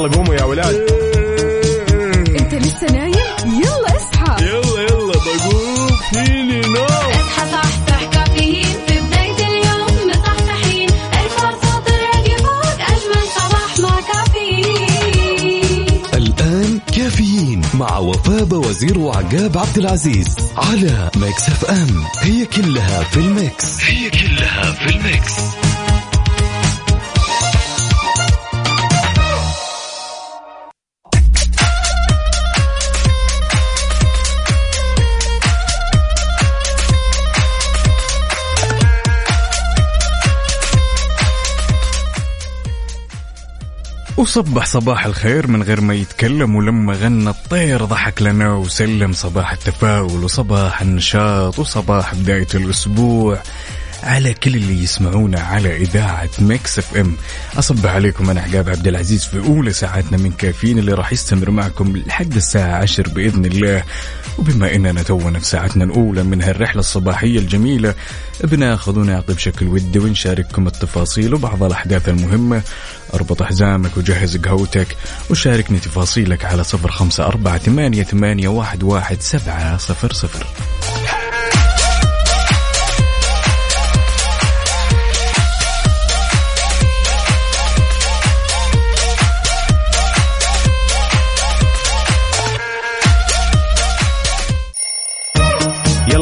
يلا قوموا يا ولاد. انت لسه نايم؟ يلا اصحى. يلا يلا بقوم. فيني نوم. اصحى صحصح كافيين. في بداية اليوم مصحصحين الفرصة تراك فوق أجمل صباح مع كافيين. الآن كافيين مع وفاء وزير وعقاب عبد العزيز على Mix FM. هي كلها في ال mix. هي كلها في ال mix. وصبح صباح الخير من غير ما يتكلم ولما غنى الطير ضحك لنا وسلم صباح التفاؤل وصباح النشاط وصباح بداية الأسبوع. على كل اللي يسمعونا على إذاعة Mix FM. أصبح عليكم أنا عقاب عبد العزيز في أولى ساعاتنا من كافيين اللي راح يستمر معكم لحد الساعة عشر بإذن الله. وبما إننا تونا في ساعتنا الأولى من هالرحلة الصباحية الجميلة بناخذ ونعطي بشكل ودي ونشارككم التفاصيل وبعض الأحداث المهمة. أربط حزامك وجهز قهوتك وشاركني تفاصيلك على صفر خمسة أربعة ثمانية, ثمانية واحد, واحد سبعة صفر صفر.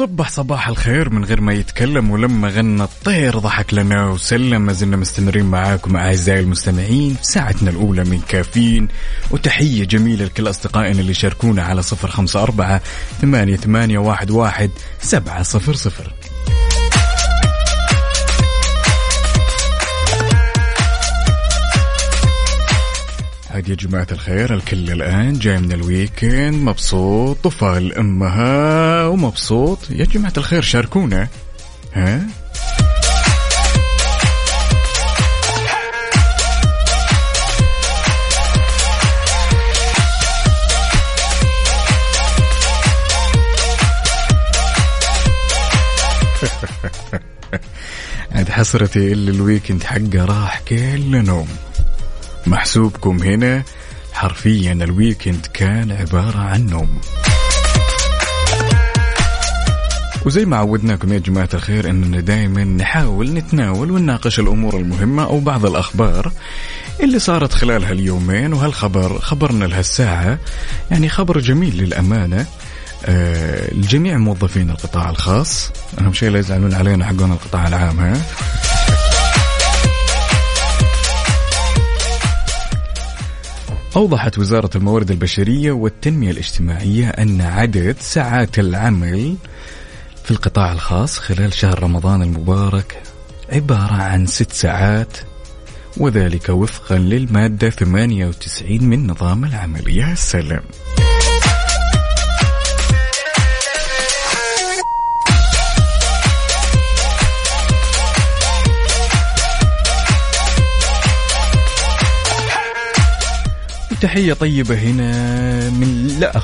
وصبح صباح الخير من غير ما يتكلم ولما غنى الطير ضحك لنا وسلم. ما زلنا مستمرين معاكم أعزائي المستمعين ساعتنا الأولى من كافيين. وتحية جميلة لكل أصدقائنا اللي شاركونا على صفر خمسة أربعة ثمانية, ثمانية واحد, واحد سبعة صفر صفر. عاد يا جماعة الخير الكل الآن جاي من الويكند. مبسوط طفل أمها ومبسوط. يا جماعة الخير شاركونا. ها؟ عاد حسرتي اللي ال weekend حقه راح كله نوم. محسوبكم هنا. حرفيا ال weekend كان عبارة عن نوم. وزي ما عودناكم يا جماعة الخير إننا دائما نحاول نتناول ونناقش الأمور المهمة أو بعض الأخبار اللي صارت خلال هاليومين وهالخبر خبرنا لهالساعة يعني خبر جميل للأمانة. آه لجميع موظفين القطاع الخاص. أهم شيء لا يزعلون علينا حقون القطاع العام ها؟ أوضحت وزارة الموارد البشرية والتنمية الاجتماعية أن عدد ساعات العمل في القطاع الخاص خلال شهر رمضان المبارك عبارة عن ست ساعات وذلك وفقا للمادة 98 من نظام العمل. يا سلام! تحية طيبة هنا من لا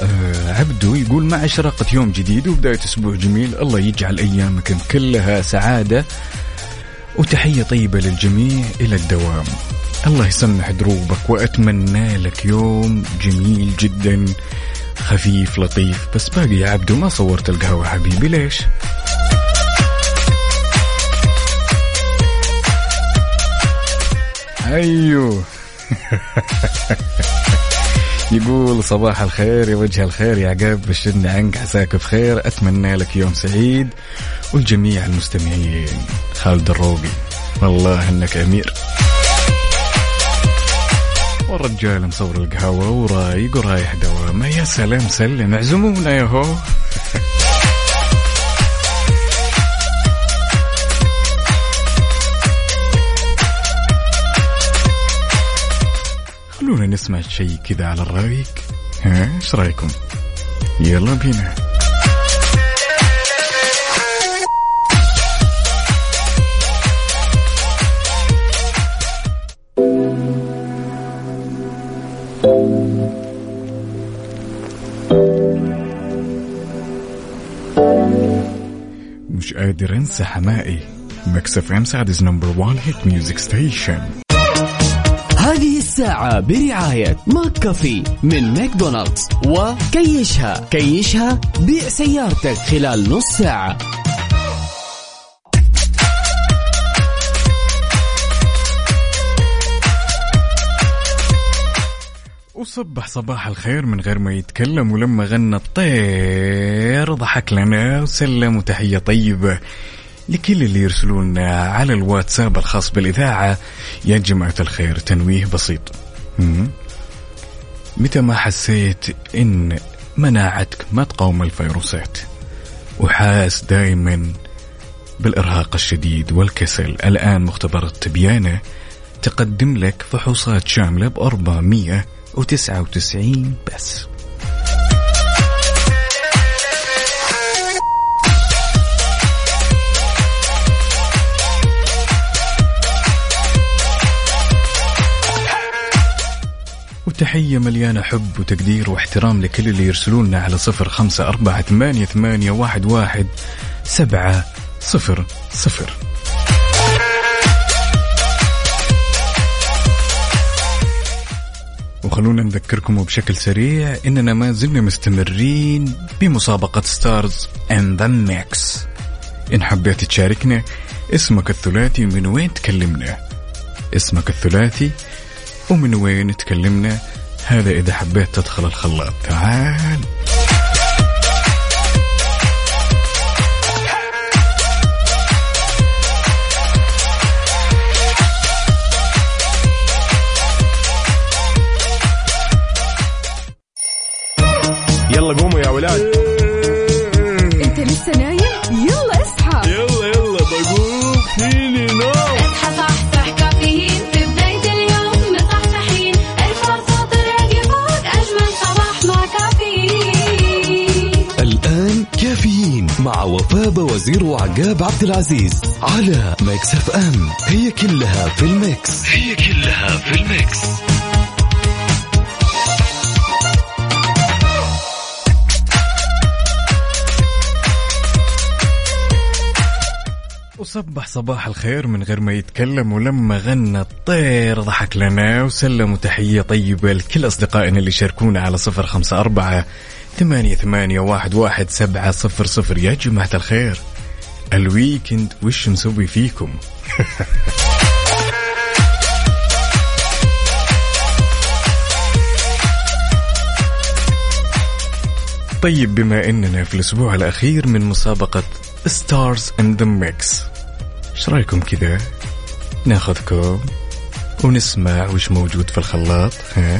آه عبدو يقول مع إشراقة يوم جديد وبداية أسبوع جميل الله يجعل أيامكم كلها سعادة وتحية طيبة للجميع إلى الدوام. الله يسمح دروبك وأتمنى لك يوم جميل جدا خفيف لطيف. بس باقي يا عبدو ما صورت القهوة حبيبي ليش؟ أيوه. يقول صباح الخير يا وجه الخير يا عقاب بشرني عنك عساك بخير. أتمنى لك يوم سعيد والجميع المستمعين. خالد الروبي والله إنك أمير. الرجال مصور القهوة ورايق ورايح دوامة. يا سلام سلم. اعزمونا يا هو. خلونا نسمع شيء كذا على الرايق ها إيش رأيكم؟ يلا بينا. مش قادر انسى حمائي. Mix FM Saudi's number 1 hit music station الساعة برعاية McCafé من ماكدونالدز. وكيشها. كيشها بيع سيارتك خلال نص ساعة. وصبح صباح الخير من غير ما يتكلم ولما غنى الطير ضحك لنا وسلم وتحية طيبة. لكل اللي يرسلونا على الواتساب الخاص بالإذاعة يا جماعة الخير تنويه بسيط. متى ما حسيت إن مناعتك ما تقاوم الفيروسات وحاس دائما بالإرهاق الشديد والكسل الآن مختبرات تبيانة تقدم لك فحوصات شاملة ب 499 بس وتحية مليانة حب وتقدير واحترام لكل اللي يرسلون على صفر خمسة أربعة ثمانية, ثمانية واحد, واحد سبعة صفر صفر. وخلونا نذكركم بشكل سريع إننا ما زلنا مستمرين بمسابقة Stars in the Mix إن حبيت تشاركنا اسمك الثلاثي من وين تكلمنا؟ اسمك الثلاثي ومن وين تكلمنا؟ هذا إذا حبيت تدخل الخلاط. تعال. يلا قوموا يا ولاد. مع وفاء وزير وعقاب عبد العزيز على Mix FM. هي كلها في ال mix. هي كلها في ال mix. وصبح صباح الخير من غير ما يتكلم ولما غنى الطير ضحك لنا وسلم تحية طيبة لكل أصدقائنا اللي شاركونا على صفر خمسة أربعة ثمانية, ثمانية واحد, واحد سبعة صفر صفر. يا جماعة الخير ال weekend وش مسوي فيكم؟ طيب بما إننا في الأسبوع الأخير من مسابقة Stars in the Mix إيش رأيكم كذا؟ ناخذكم ونسمع وش موجود في الخلاط ها؟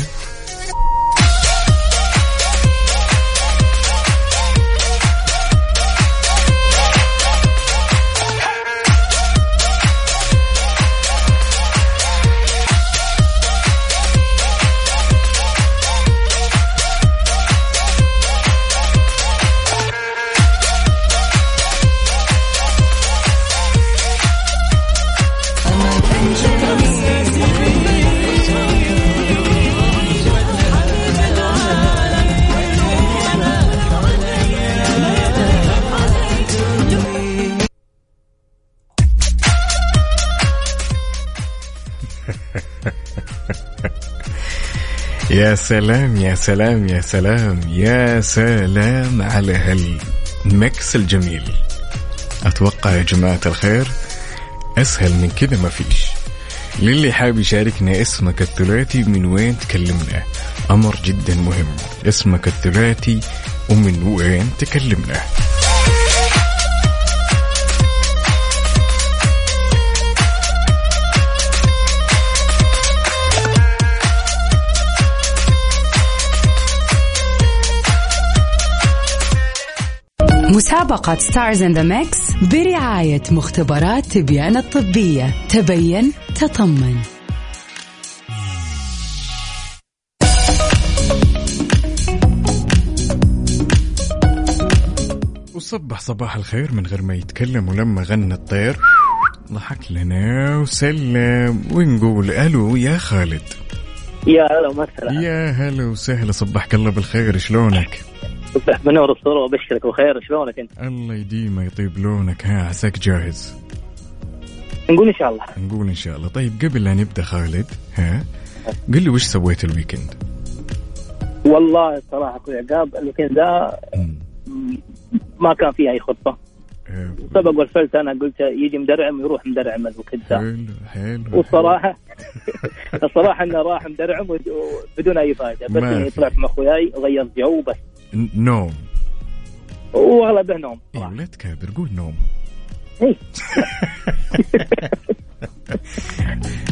يا سلام يا سلام يا سلام يا سلام على هالمكس الجميل. أتوقع يا جماعة الخير أسهل من كذا ما فيش. للي حاب يشاركنا اسمك الثلاثي من وين تكلمنا؟ أمر جدا مهم اسمك الثلاثي ومن وين تكلمنا؟ مسابقة Stars in the Mix برعاية مختبرات تبيان الطبية. تبين تطمن. وصبح صباح الخير من غير ما يتكلم ولما غنى الطير. ضحك لنا وسلم ونقول ألو يا خالد. يا هلا ومسهلا يا هلا وسهلا صبحك الله بالخير شلونك؟ بنور الصورة وأبشرك بخير. شلونك أنت؟ الله يديمه يطيب لونك. ها عساك جاهز. نقول إن شاء الله. نقول إن شاء الله. طيب قبل لا نبدأ خالد ها قل لي وش سويت ال weekend؟ والله الصراحة أخوي عقاب ال weekend مم. ما كان فيه أي خطة. سبق والفلت أنا قلت يجي مدرعم ويروح مدرعم ال weekend ذا حلو حلو والصراحة الصراحة إنه راح مدرعم بدون أي فائدة بس إني. طلعت مع أخوياي غيرت جو بس نوم. واغلبه نوم. صراحة. لا تكابر قول نوم. إيه.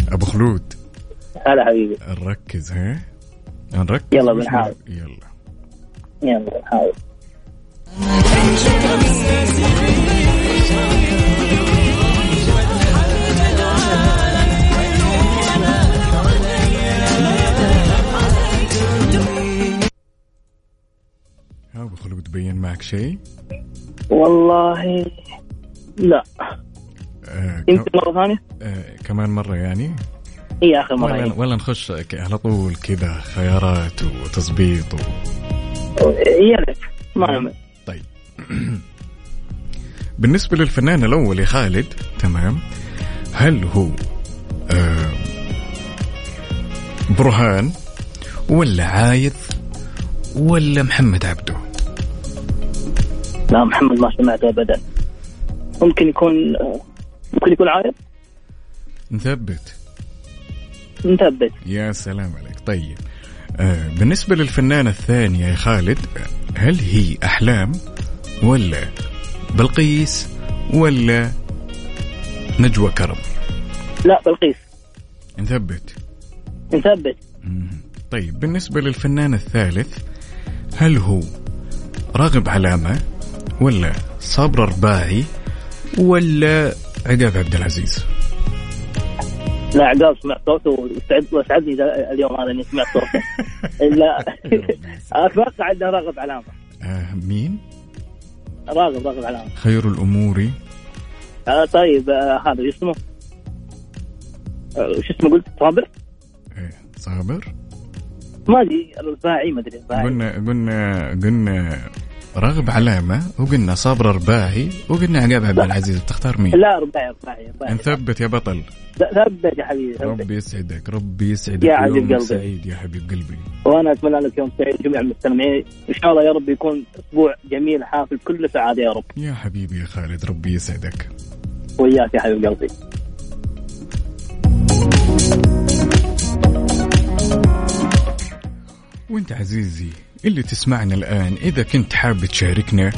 أبو خلود. هلا حبيبي. نركز ها؟ نركز. يلا بنحاول. يلا. يلا نحاول ها ابو خلود بين معك شيء؟ والله لا. آه يمكن مرة ثانية؟ آه كمان مرة يعني؟ هي آخر مرة ولا يعني. ولا نخش؟ على طول كذا خيارات وتظبيط و... يا ريت ما نعمل. طيب. بالنسبة للفنان الأول يا خالد تمام. هل هو آه برهان ولا عايض ولا محمد عبده؟ لا محمد ما سمعته ابدا. ممكن يكون ممكن يكون عارف نثبت مثبت. يا سلام عليك. طيب آه بالنسبة للفنانة الثانية يا خالد هل هي أحلام ولا بلقيس ولا نجوى كرم؟ لا بلقيس. نثبت مثبت. مم. طيب بالنسبة للفنان الثالث هل هو راغب علامة ولا صابر رباعي ولا عقاب عبد العزيز؟ لا عقاب سمعت صوته ذا- اليوم هذا إني سمعت صوته. لا أتوقع إنه راغب علامه آه مين؟ راغب راغب علامه خير الأمور. آه طيب آه هذا شو اسمه؟ آه شو اسمه قلت؟ صابر؟ آه صابر؟ ما أدري الرباعي ما أدري قلنا قلنا قلنا راغب علامة وقلنا صابر رباعي وقلنا عقاب عبد العزيز. تختار مين؟ لا رباعي رباعي رباعي. نثبت يا بطل. ثبت يا حبيبي ربي يسعدك ربي يسعدك يا حبيب قلبي. سعيد يا حبيب قلبي. وأنا أتمنى لك يوم سعيد جميع المستمعين. إن شاء الله يا رب يكون أسبوع جميل حافل كل سعادة يا رب. يا حبيبي يا خالد ربي يسعدك. وياك يا حبيب قلبي. وأنت عزيزي اللي تسمعنا الآن. إذا كنت حاب تشاركنا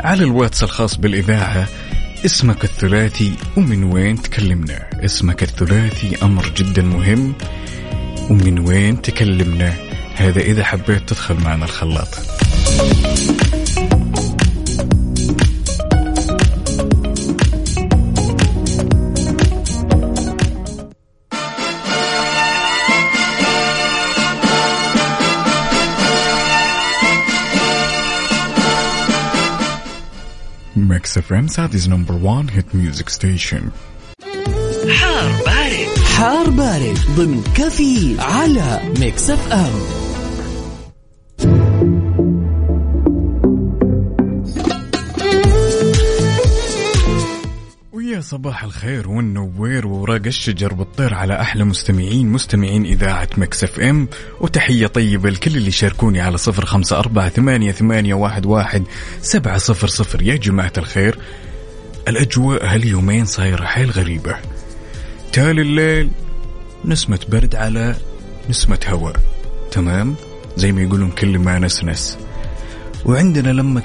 على الواتس الخاص بالإذاعة اسمك الثلاثي ومن وين تكلمنا؟ اسمك الثلاثي أمر جدا مهم ومن وين تكلمنا؟ هذا إذا حبيت تدخل معنا الخلاط. Mix FM Saudi's number 1 hit music station حار بارد حار بارد Dunkin coffee على Mix FM صباح الخير والنوير وورق الشجر بالطير على أحلى مستمعين مستمعين إذاعة Mix FM. وتحية طيبة لكل اللي شاركوني على صفر خمسة أربعة ثمانية, ثمانية واحد, واحد سبعة صفر صفر. يا جماعة الخير الأجواء هاليومين صايرة حيل غريبة. تالي الليل نسمة برد على نسمة هواء. تمام؟ زي ما يقولون كل ما نسنس وعندنا لما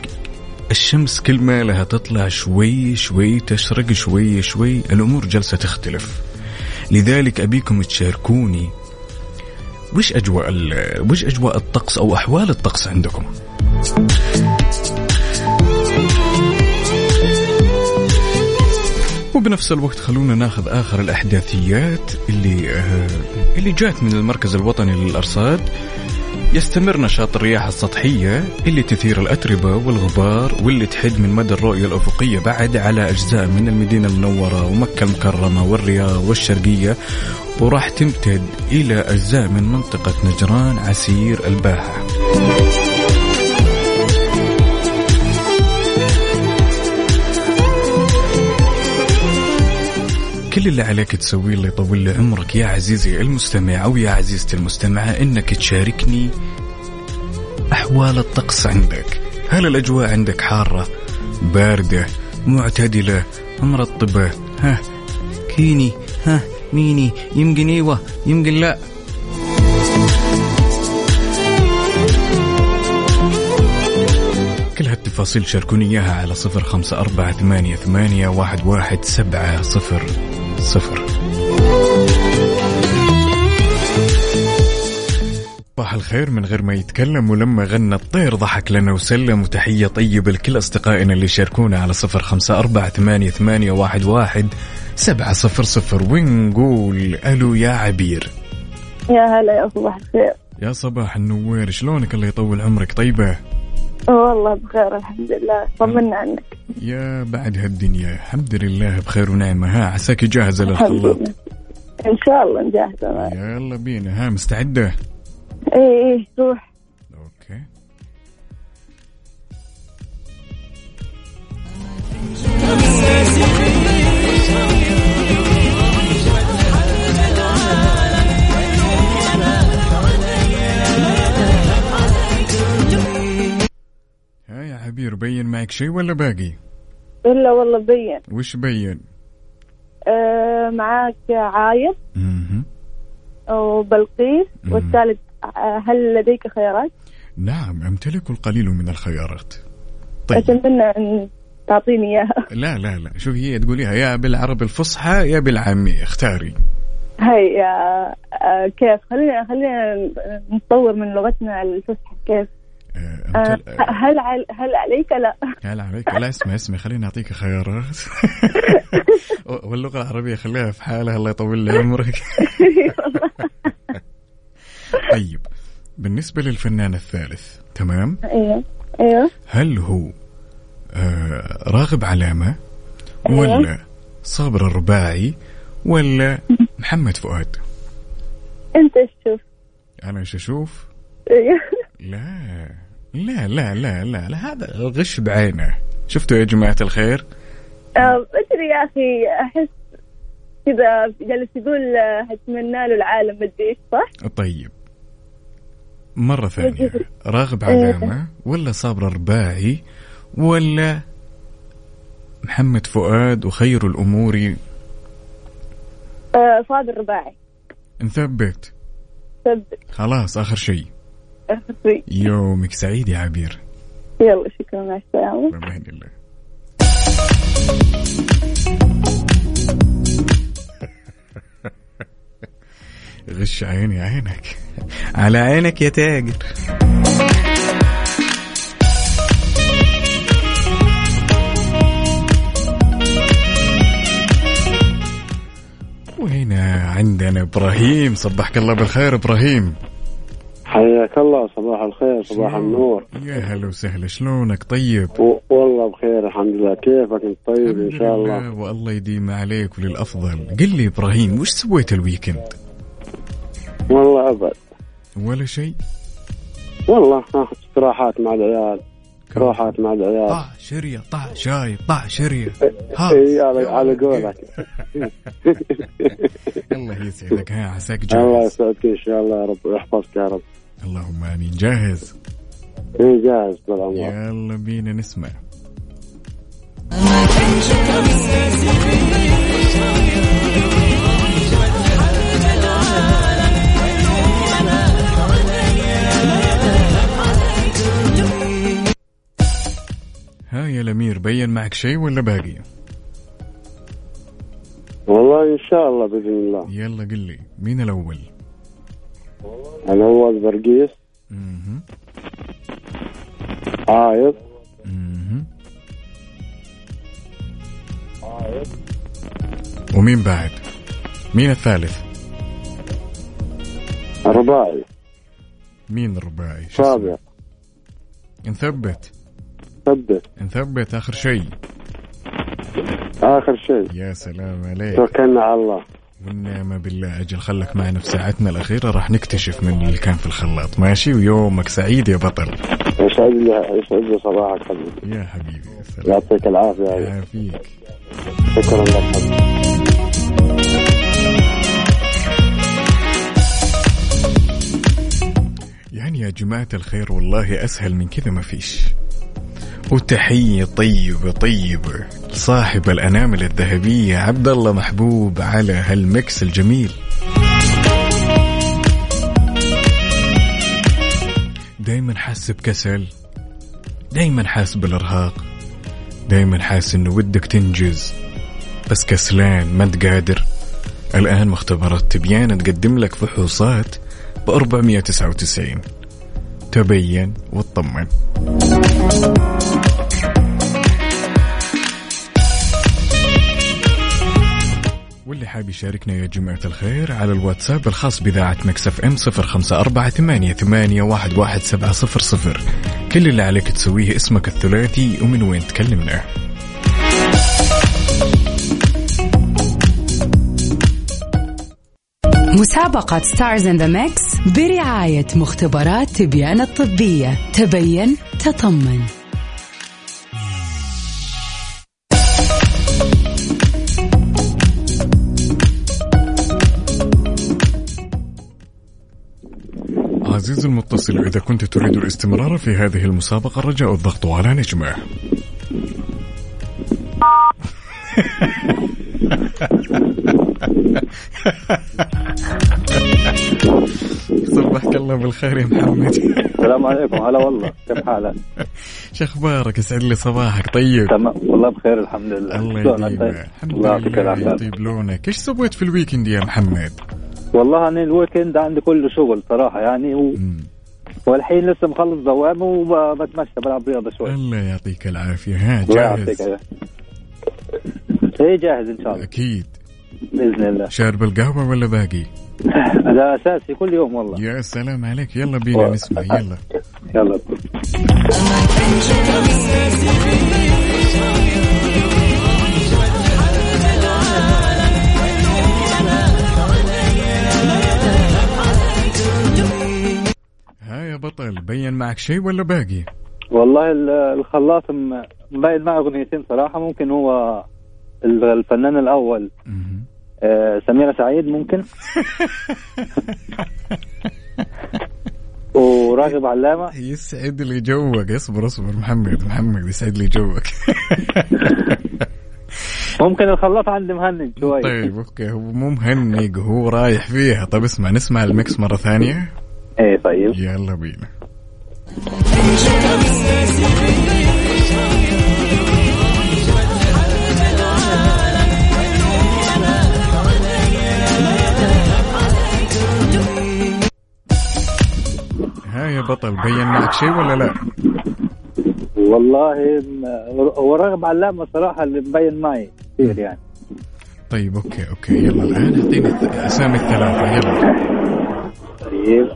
الشمس كل ما لها تطلع شوي شوي تشرق شوي شوي الأمور جلسة تختلف. لذلك أبيكم تشاركوني وش أجواء وش أجواء الطقس أو أحوال الطقس عندكم؟ وبنفس الوقت خلونا ناخذ آخر الأحداثيات اللي آه، اللي جات من المركز الوطني للأرصاد. يستمر نشاط الرياح السطحية اللي تثير الأتربة والغبار واللي تحد من مدى الرؤية الأفقية بعد على أجزاء من المدينة المنورة ومكة المكرمة والرياض والشرقية وراح تمتد إلى أجزاء من منطقة نجران عسير الباحة. كل اللي عليك تسويه اللي يطول لي عمرك يا عزيزي المستمع أو يا عزيزتي المستمعة إنك تشاركني أحوال الطقس عندك. هل الأجواء عندك حارة باردة معتدلة مرطبه ها كيني ها ميني يمكن إيوه يمكن لا. كل هالتفاصيل شاركوني إياها على صفر خمسة أربعة ثمانية, ثمانية واحد, واحد سبعة صفر. صفر. صباح الخير من غير ما يتكلم ولما غنى الطير ضحك لنا وسلم. وتحية طيبة لكل أصدقائنا اللي شاركونا على صفر خمسة أربعة ثمانية, ثمانية واحد, واحد سبعة صفر صفر. ونقول ألو يا عبير. يا هلا يا صباح الخير. يا صباح النوير شلونك الله يطول عمرك؟ طيبة؟ والله بخير الحمد لله. طمنا عنك. يا بعد هالدنيا الحمد لله بخير ونعمة. ها عساك جاهزة للخلاط إن شاء الله نجاهزة يلا بينا. ها مستعدة؟ اي اي روح. عبير بين معك شيء ولا باقي؟ إلا والله بين. وش بين؟ آه معاك عايض. وبلقيس. والثالث هل لديك خيارات؟ نعم أمتلك القليل من الخيارات. طيب. اتمنى أن تعطيني إياها. لا لا لا. شوف هي تقوليها يا بالعربي الفصحى يا بالعامية اختاري. هي آه، آه، كيف؟ خلينا خلينا نطور من لغتنا الفصحى كيف؟ آه،. هل عل... هل عليك؟ لا. هل عليك؟ لا اسمع اسمع خليني أعطيك خيارات. واللغة العربية خليها في حالها الله يطول لي عمرك. طيب بالنسبة للفنان الثالث تمام؟ أيوه أيوه هل هو آه راغب علامة ولا صابر الرباعي ولا محمد فؤاد؟ أنت إيش تشوف؟ أنا إيش أشوف؟ أيوه لا. لا لا لا لا, لا هذا الغش بعينه. شفتوا يا جماعة الخير؟ آه، ادري يا أخي أحس كذا جالس يقول آه، أتمنى له العالم مدري إيش صح؟ طيب. مرة ثانية. راغب علامة ولا صابر الرباعي ولا محمد فؤاد وخير الأمور؟ آه، فاضل رباعي. نثبت ثبت خلاص آخر شيء. يومك سعيد يا عبير. يلا شكرا مع السلامة. الله. غش عيني عينك. على عينك يا تاجر. وهنا عندنا إبراهيم صبحك الله بالخير إبراهيم. حياك الله صباح الخير صباح النور. يا هلا وسهلا شلونك؟ طيب؟ و- والله بخير الحمد لله. كيفك؟ انت طيب إن شاء الله. لله والله يديم عليك وللأفضل. قل لي إبراهيم وش سويت ال weekend؟ والله أبد. ولا شيء؟ والله استراحات مع العيال استراحات مع العيال. طع شرية طع شاي طع شرية. ها. على قولك. الله يسعدك ها عساك الله جاهز يسعدك إن شاء الله يا رب ويحفظك يا رب. اللهم آمين. جاهز؟ اي جاهز طال عمرك. يلا بينا نسمع. ها يا الأمير بين معك شيء ولا باقي؟ والله إن شاء الله بإذن الله. يلا قل لي مين الأول؟ الأول برقيس. عايض. ومين بعد؟ مين الثالث؟ رباعي. مين الرباعي؟ رابع نثبت ثبت نثبت آخر شيء. آخر شيء. يا سلام عليك. توكلنا على الله. والنعمة بالله أجل خلك معنا في ساعتنا الأخيرة راح نكتشف من اللي كان في الخلاط. ماشي؟ ويومك سعيد يا بطل. يسعد لي يسعد لي صباحك حبيبي. يا حبيبي يا سلام. يعطيك العافية. يا يعافيك. شكرا لك حبيبي. يعني يا جماعة الخير والله أسهل من كذا ما فيش. وتحية طيبة طيبة لصاحب الأنامل الذهبية عبد الله محبوب على هالمكس الجميل. دايما حاس بكسل دايما حاس بالإرهاق دايما حاس إنه ودك تنجز بس كسلان ما أنت قادر. الآن مختبرات تبيان تقدم لك فحوصات ب 499 تبين واطمن واللي حاب يشاركنا يا جماعة الخير على الواتساب الخاص بإذاعة مكسف إم صفر خمسة أربعة ثمانية, ثمانية واحد, واحد سبعة صفر صفر. كل اللي عليك تسويه اسمك الثلاثي ومن وين تكلمنا. مسابقة Stars in the Mix برعاية مختبرات تبيان الطبية. تبين تطمن. عزيزي المتصل إذا كنت تريد الاستمرار في هذه المسابقة رجاء الضغط على نجمة. صبحك الله بالخير يا محمد. السلام عليكم هلا والله. كيف حالك؟ شو أخبارك؟ يسعد لي صباحك. طيب. تمام. والله بخير الحمد لله. الله يديمه طيب؟ الحمد الله يعطيك لله يطيب لونك. إيش سويت في ال weekend يا محمد؟ والله أنا ال weekend عندي كله شغل صراحة يعني و... والحين لسه مخلص دوامة وبتمشى بلعب رياضة شوي. الله يعطيك العافية. ها الله يعطيك جاهز إيه جاهز إن شاء الله. أكيد. بإذن الله. شارب القهوة ولا باقي؟ هذا أساسي كل يوم والله. يا سلام عليك. يلا بينا نسمع. يلا. يلا. بطل بين معك شيء ولا باقي؟ والله ال- الخلاط مبين معه أغنيتين صراحة. ممكن هو ال- الفنان الأول. آه، سميرة سعيد ممكن؟ وراغب علامة؟ يسعد لي جوك. اصبر اصبر محمد محمد يسعد لي جوك. ممكن الخلاط عندي مهنج شوي. طيب okay هو مو مهنق هو رايح فيها. طيب اسمع نسمع ال mix مرة ثانية. إيه طيب يلا بينا ها يا بطل بين معك شيء ولا لا؟ والله م- هو راغب علامة صراحة اللي مبين معي كثير يعني. طيب okay okay يلا الآن اعطيني أسامي الثلاثة يلا. طيب.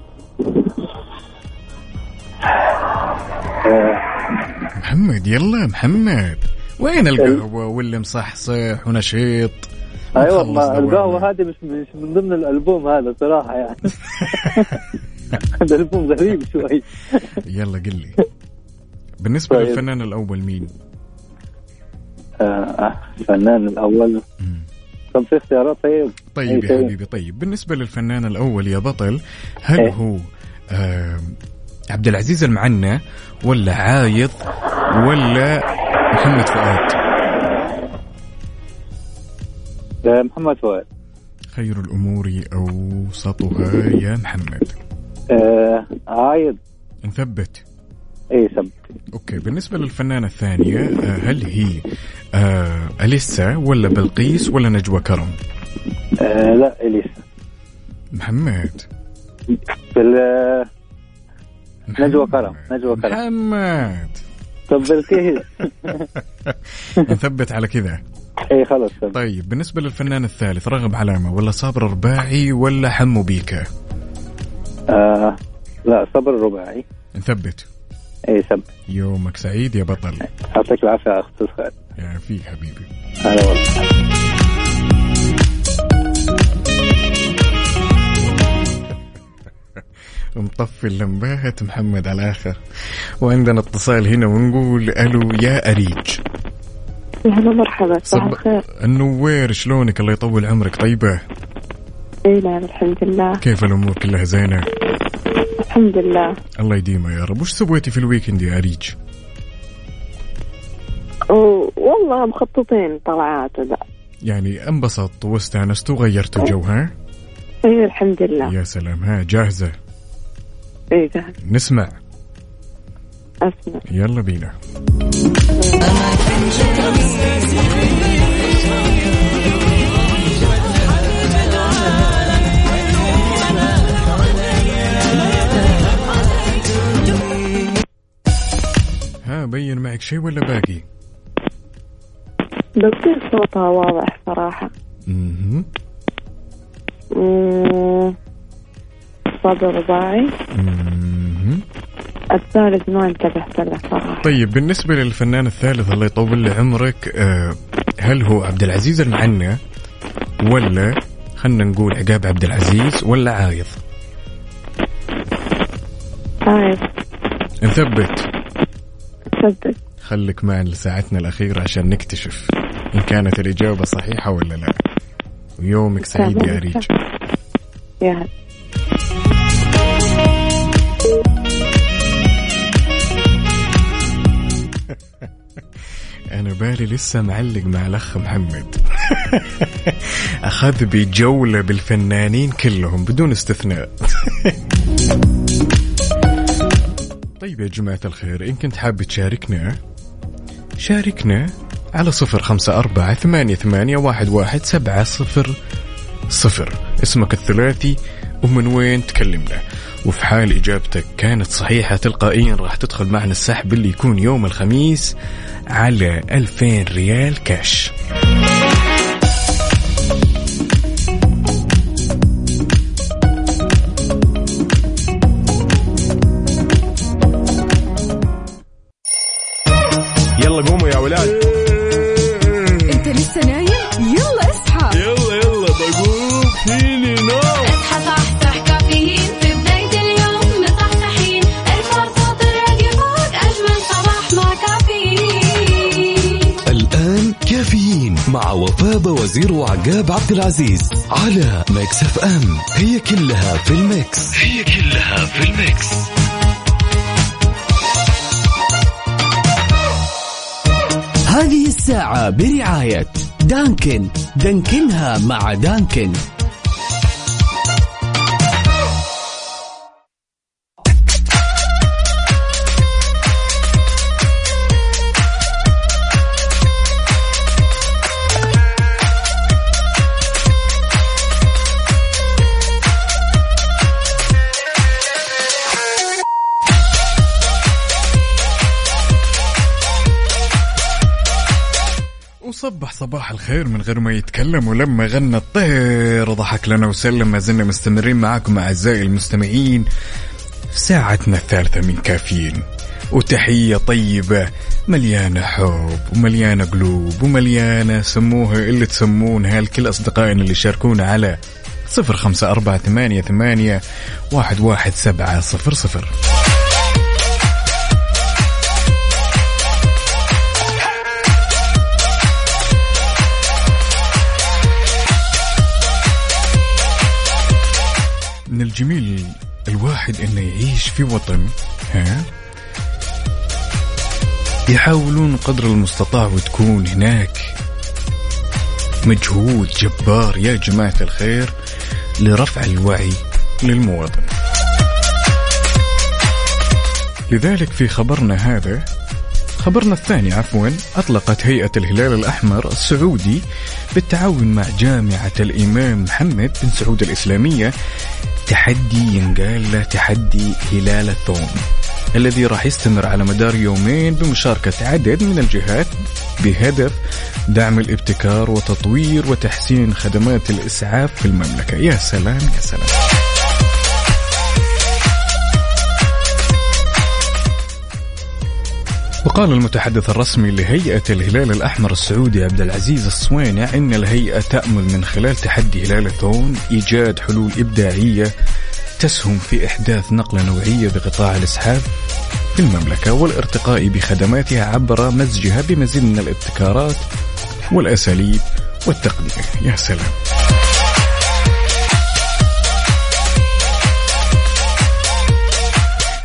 محمد يلا محمد. وين القهوة واللي مصحصح ونشيط؟ أيوه دوامه. القهوة هذه مش مش من ضمن الألبوم هذا صراحة يعني. هذا ألبوم غريب شوي. يلا قل لي. بالنسبة طيب. للفنان الأول مين؟ آه، الفنان الأول. طب في اختيارات طيب طيب يا حبيبي طيب. بالنسبة للفنان الأول يا بطل هل إيه. هو آه عبد العزيز المعنى ولا عايض ولا محمد فؤاد؟ آه، محمد فؤاد. خير الأمور أوسطها يا محمد. آه، عايد نثبت اي سب okay. بالنسبة للفنانة الثانية آه هل هي آه أليسا ولا بلقيس ولا نجوى كرم؟ آه، لا أليسا. محمد. في ال- نجوى كرم نجوى كرم. محمد. طب بلقيس نثبت على كذا. اي خلاص. طيب بالنسبة للفنان الثالث رغب علامة ولا صابر رباعي ولا حمو بيكا؟ آه لا صبر رباعي نثبت. أي سب يومك سعيد يا بطل. يعطيك العافية يا اخت خالد يا فيك حبيبي. هلا والله. مطفي اللمبات محمد على الآخر وعندنا اتصال هنا ونقول ألو يا أريج. هلا مرحبا صباح صب- الخير. النوير شلونك؟ الله يطول عمرك. طيبة؟ اي نعم الحمد لله. كيف الأمور؟ كلها زينة؟ الحمد لله. الله يديمها يا رب. وش سويتي في ال weekend يا أريج؟ والله مخططين طلعات وذا. يعني انبسطت واستانست وغيرت جو ها؟ اي الحمد لله. يا سلام ها؟ جاهزة؟ اي جاهز نسمع. أسمع. يلا بينا. بين معك شيء ولا باقي؟ بصير صوتها واضح صراحة. مم، صدر مهم. الثالث ما انتبهت له صراحة. طيب بالنسبة للفنان الثالث الله يطول له عمرك آه، هل هو عبد العزيز المعنى ولا خلنا نقول عقاب عبد العزيز ولا عايض؟ طيب نثبت. ثبت خليك معنا لساعتنا الأخيرة عشان نكتشف إن كانت الإجابة صحيحة ولا لا. ويومك سعيد يا ريج يا هلا أنا بالي لسه معلق مع الأخ محمد. أخذ بجولة بالفنانين كلهم بدون استثناء. طيب يا جماعة الخير إن كنت حاب تشاركنا شاركنا على صفر خمسة أربعة ثمانية, ثمانية واحد, واحد سبعة صفر صفر. اسمك الثلاثي ومن وين تكلمنا؟ وفي حال إجابتك كانت صحيحة تلقائيا راح تدخل معنا السحب اللي يكون يوم الخميس على 2000 ريال كاش وفاء وزير وعقاب عبد العزيز على Mix FM. هي كلها في ال mix. هي كلها في ال mix. هذه الساعة برعاية Dunkin. دانكنها مع Dunkin. صباح الخير من غير ما يتكلم ولما غنى الطير. ضحك لنا وسلم. ما زلنا مستمرين معكم أعزائي المستمعين في ساعتنا الثالثة من كافيين. وتحية طيبة مليانة حب ومليانة قلوب ومليانة سموها اللي تسمونها لكل أصدقائنا اللي شاركونا على صفر خمسة أربعة ثمانية ثمانية واحد واحد سبعة صفر صفر. من الواحد إنه يعيش في وطن ها؟ يحاولون قدر المستطاع وتكون هناك مجهود جبار يا جماعة الخير لرفع الوعي للمواطن. لذلك في خبرنا هذا خبرنا الثاني عفوا أطلقت هيئة الهلال الأحمر السعودي بالتعاون مع جامعة الإمام محمد بن سعود الإسلامية تحدي ينقال له تحدي هلال الثوم الذي راح يستمر على مدار يومين بمشاركة عدد من الجهات بهدف دعم الابتكار وتطوير وتحسين خدمات الإسعاف في المملكة. يا سلام يا سلام. وقال المتحدث الرسمي لهيئة الهلال الأحمر السعودي عبد العزيز الصوينع إن الهيئة تأمل من خلال تحدي هلال الثون إيجاد حلول إبداعية تسهم في إحداث نقلة نوعية بقطاع الإسعاف في المملكة والارتقاء بخدماتها عبر مزجها بمزيد من الابتكارات والأساليب والتقنية يا سلام.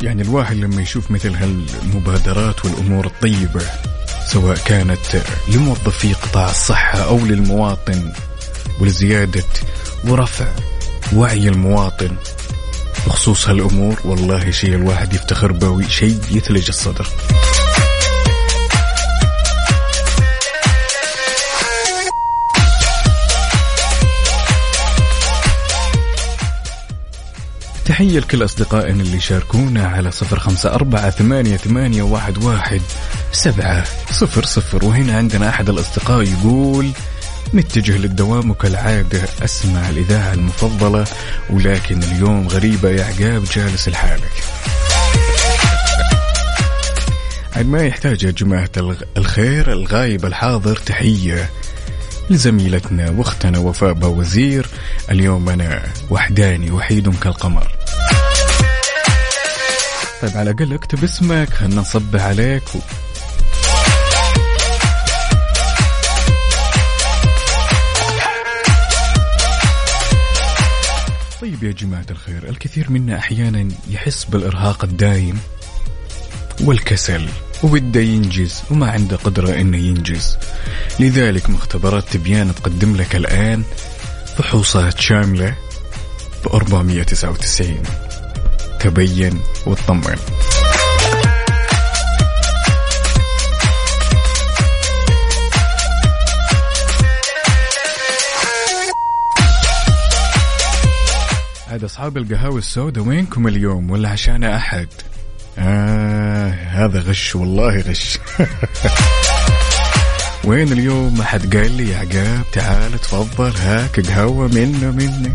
يعني الواحد لما يشوف مثل هالمبادرات والأمور الطيبة سواء كانت لموظفي قطاع الصحة أو للمواطن ولزيادة ورفع وعي المواطن بخصوص هالأمور والله شيء الواحد يفتخر به شيء يثلج الصدر. تحية لكل أصدقائنا اللي شاركونا على صفر خمسة أربعة ثمانية, ثمانية واحد, واحد سبعة صفر صفر. وهنا عندنا أحد الأصدقاء يقول نتجه للدوام وكالعادة أسمع الإذاعة المفضلة ولكن اليوم غريبة يا عقاب جالس لحالك. عاد ما يحتاج يا جماعة الخير الغايب الحاضر تحية لزميلتنا وأختنا وفاء وزير اليوم أنا وحداني وحيد كالقمر. طيب على الأقل اكتب اسمك خلنا نصبح عليك. و... طيب يا جماعة الخير الكثير منا أحيانا يحس بالإرهاق الدايم والكسل وبده ينجز وما عنده قدرة إنه ينجز. لذلك مختبرات تبيان تقدم لك الآن فحوصات شاملة ب 499 تبين وتطمن عاد أصحاب القهاوي السوداء وينكم اليوم؟ ولا عشان أحد؟ آه هذا غش والله غش. وين اليوم؟ ما حد قال لي يا عقاب تعال تفضل هاك قهوة منه مني.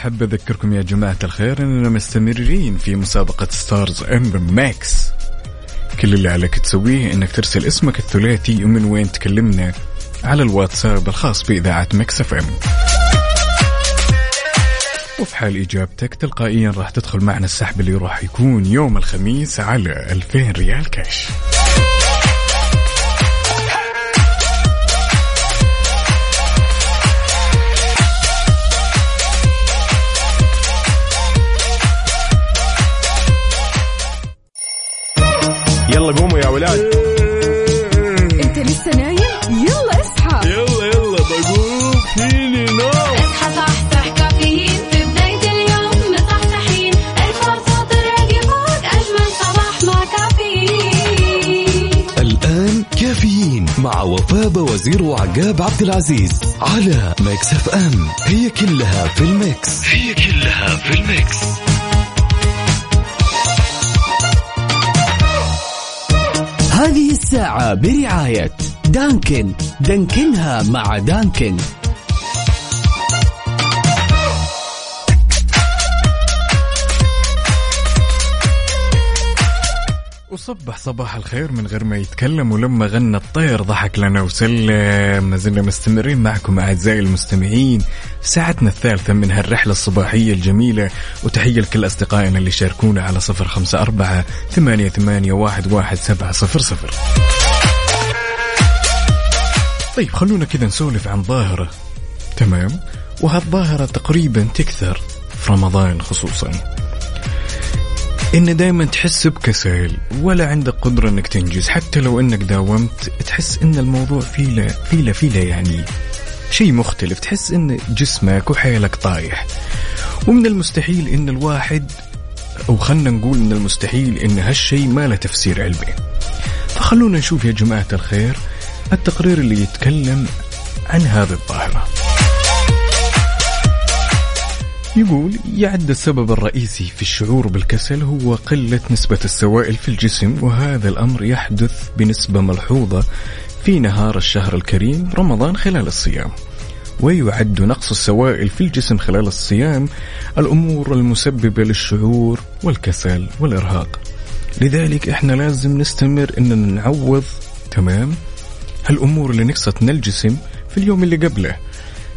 أحب أذكركم يا جماعة الخير أننا مستمرين في مسابقة Stars in the Mix. كل اللي عليك تسويه أنك ترسل اسمك الثلاثي ومن وين تكلمنا على الواتساب الخاص بإذاعة Mix FM. وفي حال إجابتك تلقائيا راح تدخل معنا السحب اللي راح يكون يوم الخميس على 2000 ريال كاش يلا قوموا يا ولاد. انت لسه نايم؟ يلا اصحى. يلا يلا بقوم فيني نوم. اصحى صحصح كافيين. في بداية اليوم مصحصحين الفرصة تراقي فوق أجمل صباح مع كافيين. الآن كافيين مع وفاء وزير وعقاب عبد العزيز على Mix FM. هي كلها في ال mix. هي كلها في ال mix. الساعة برعاية دانكن. دانكنها مع دانكن. وصبح صباح الخير من غير ما يتكلم ولما غنى الطير ضحك لنا وسلم. ما زلنا مستمرين معكم أعزائي المستمعين. ساعتنا الثالثة من هالرحلة الصباحية الجميلة. وتحية لكل أصدقائنا اللي شاركونا على صفر خمسة أربعة ثمانية, ثمانية واحد, واحد سبعة صفر صفر. طيب خلونا كذا نسولف عن ظاهرة. تمام؟ وهالظاهرة تقريبا تكثر في رمضان خصوصا. إن دائما تحس بكسل ولا عندك قدرة إنك تنجز. حتى لو إنك داومت تحس إن الموضوع فيله فيله فيله يعني. شيء مختلف تحس إن جسمك وحيلك طايح. ومن المستحيل إن الواحد أو خلنا نقول من المستحيل إن هالشيء ما له تفسير علمي. فخلونا نشوف يا جماعة الخير التقرير اللي يتكلم عن هذه الظاهرة يقول يعد السبب الرئيسي في الشعور بالكسل هو قلة نسبة السوائل في الجسم وهذا الأمر يحدث بنسبة ملحوظة في نهار الشهر الكريم رمضان خلال الصيام. ويعد نقص السوائل في الجسم خلال الصيام الأمور المسببة للشعور والكسل والإرهاق. لذلك إحنا لازم نستمر ان نعوض تمام؟ هالأمور اللي نقصتنا الجسم في اليوم اللي قبله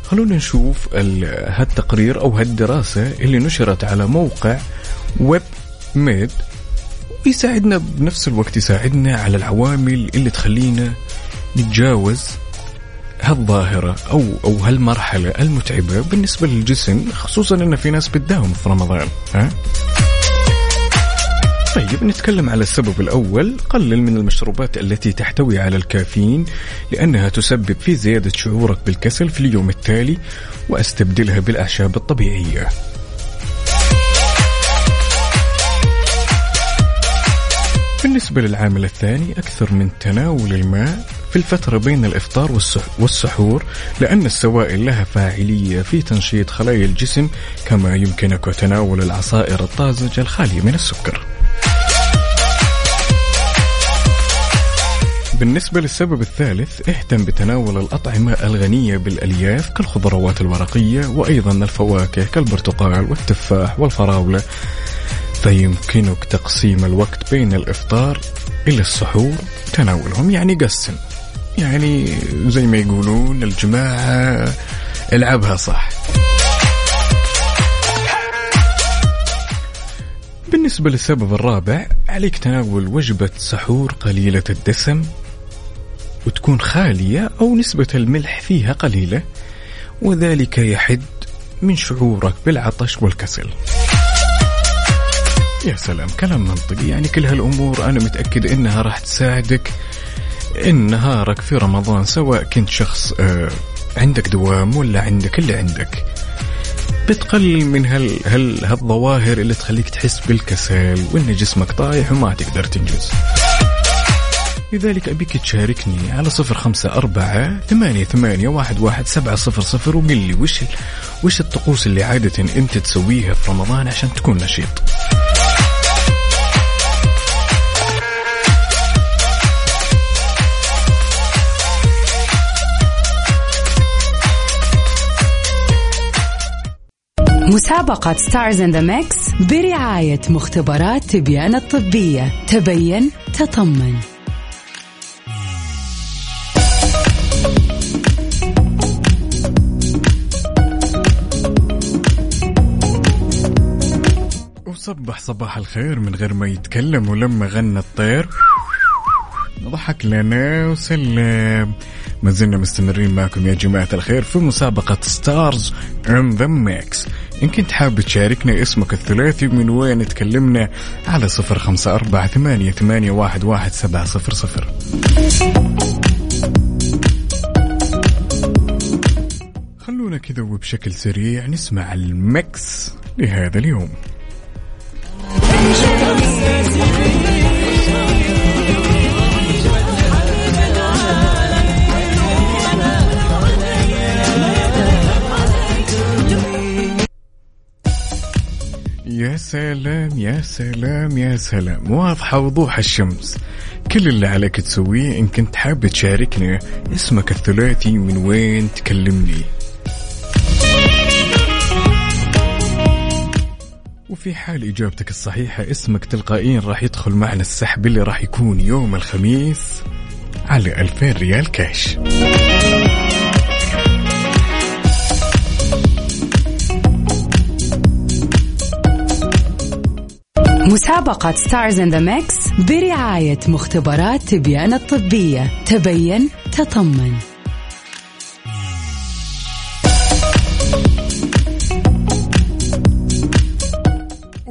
خلونا نشوف ال- هالتقرير أو هالدراسة اللي نشرت على موقع ويب ميد ويساعدنا بنفس الوقت يساعدنا على العوامل اللي تخلينا نتجاوز هالظاهرة أو أو هالمرحلة المتعبة بالنسبة للجسم خصوصا أن في ناس بتداوم في رمضان ها؟ طيب نتكلم على السبب الأول. قلل من المشروبات التي تحتوي على الكافيين لأنها تسبب في زيادة شعورك بالكسل في اليوم التالي وأستبدلها بالأعشاب الطبيعية. بالنسبة للعامل الثاني أكثر من تناول الماء في الفترة بين الإفطار والسح- والسحور لأن السوائل لها فاعلية في تنشيط خلايا الجسم كما يمكنك تناول العصائر الطازجة الخالية من السكر. بالنسبة للسبب الثالث اهتم بتناول الأطعمة الغنية بالألياف كالخضروات الورقية وأيضا الفواكه كالبرتقال والتفاح والفراولة. فيمكنك تقسيم الوقت بين الإفطار إلى السحور تناولهم يعني قسم. يعني زي ما يقولون الجماعة العبها صح. بالنسبة للسبب الرابع عليك تناول وجبة سحور قليلة الدسم وتكون خالية أو نسبة الملح فيها قليلة وذلك يحد من شعورك بالعطش والكسل. يا سلام كلام منطقي. يعني كل هالأمور أنا متأكد إنها راح تساعدك إن نهارك في رمضان سواء كنت شخص آه عندك دوام ولا عندك اللي عندك. بتقلل من هال هال هالظواهر اللي تخليك تحس بالكسل وإن جسمك طايح وما تقدر تنجز. لذلك أبيك تشاركني على صفر خمسة أربعة ثمانية ثمانية واحد واحد سبعة صفر صفر وقل لي وش وش الطقوس اللي عادة أنت تسويها في رمضان عشان تكون نشيط. مسابقة Stars in the Mix برعاية مختبرات تبيان الطبية. تبين تطمن. وصبح صباح الخير من غير ما يتكلم ولما غنى الطير. ضحك لنا وسلم. ما زلنا مستمرين معكم يا جماعة الخير في مسابقة Stars in the Mix إن كنت حاب تشاركنا اسمك الثلاثي من وين تكلمنا على صفر خمسة أربعة ثمانية, ثمانية واحد, واحد سبعة صفر صفر. خلونا كذا وبشكل سريع نسمع ال mix لهذا اليوم. يا سلام يا سلام يا سلام. واضحة وضوح الشمس. كل اللي عليك تسويه إن كنت حاب تشاركنا اسمك الثلاثي من وين تكلمني. وفي حال إجابتك الصحيحة اسمك تلقائيا راح يدخل معنا السحب اللي راح يكون يوم الخميس على 2000 ريال كاش. مسابقة Stars in the Mix برعاية مختبرات تبيان الطبية. تبين تطمن.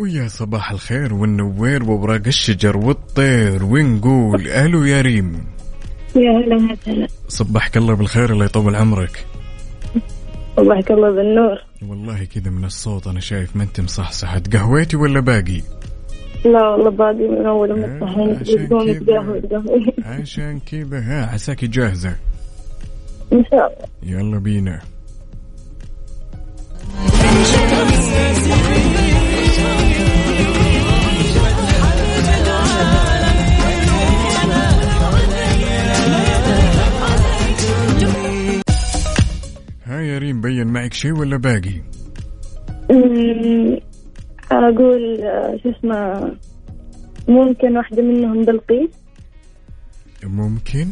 ويا صباح الخير والنوير وورق الشجر والطير. ونقول ألو يا ريم؟ يا هلا هلا. صبحك الله بالخير الله يطول عمرك. صبحك الله بالنور. والله كذا من الصوت أنا شايف ما أنت مصحصح تقهويتي ولا باقي؟ لا والله باقي من أول ما عشان تصحين يقوم كذا. يتقهوى يتقهوى عشان كذا. ها عساكي جاهزة؟ إن شاء الله. يلا بينا. ها يا ريم بين معك شيء ولا باقي؟ أقول آه، شو اسمه ممكن واحدة منهم بلقيس ممكن؟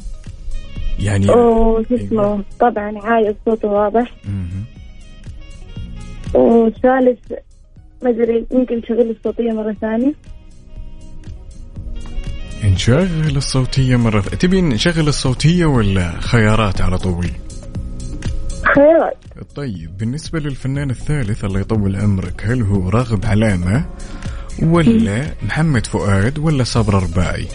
يعني وشو اسمه طبعا عايز صوته واضح. مهم. والثالث ما أدري يمكن تشغل الصوتية مرة ثانية. نشغل الصوتية مرة تبي نشغل الصوتية ولا خيارات على طول؟ خيرات. طيب بالنسبة للفنان الثالث الله يطول عمرك هل هو راغب علامة ولا محمد فؤاد ولا صبر رباعي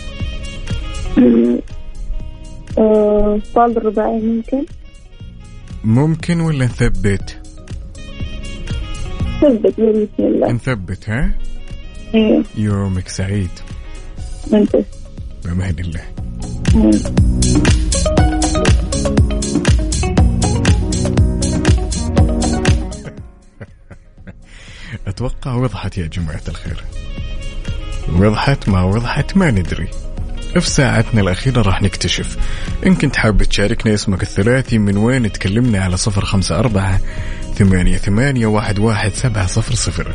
آه، طال الرباعي ممكن. ممكن ولا نثبت؟ ثبت بسم الله. نثبت ها؟ أيوه يومك سعيد. أنت. بأمان الله. أتوقع وضحت يا جماعة الخير. وضحت ما وضحت ما ندري. في ساعتنا الأخيرة راح نكتشف. إن كنت حاب تشاركنا اسمك الثلاثي من وين تكلمنا على صفر خمسة أربعة ثمانية ثمانية واحد واحد سبعة صفر صفر.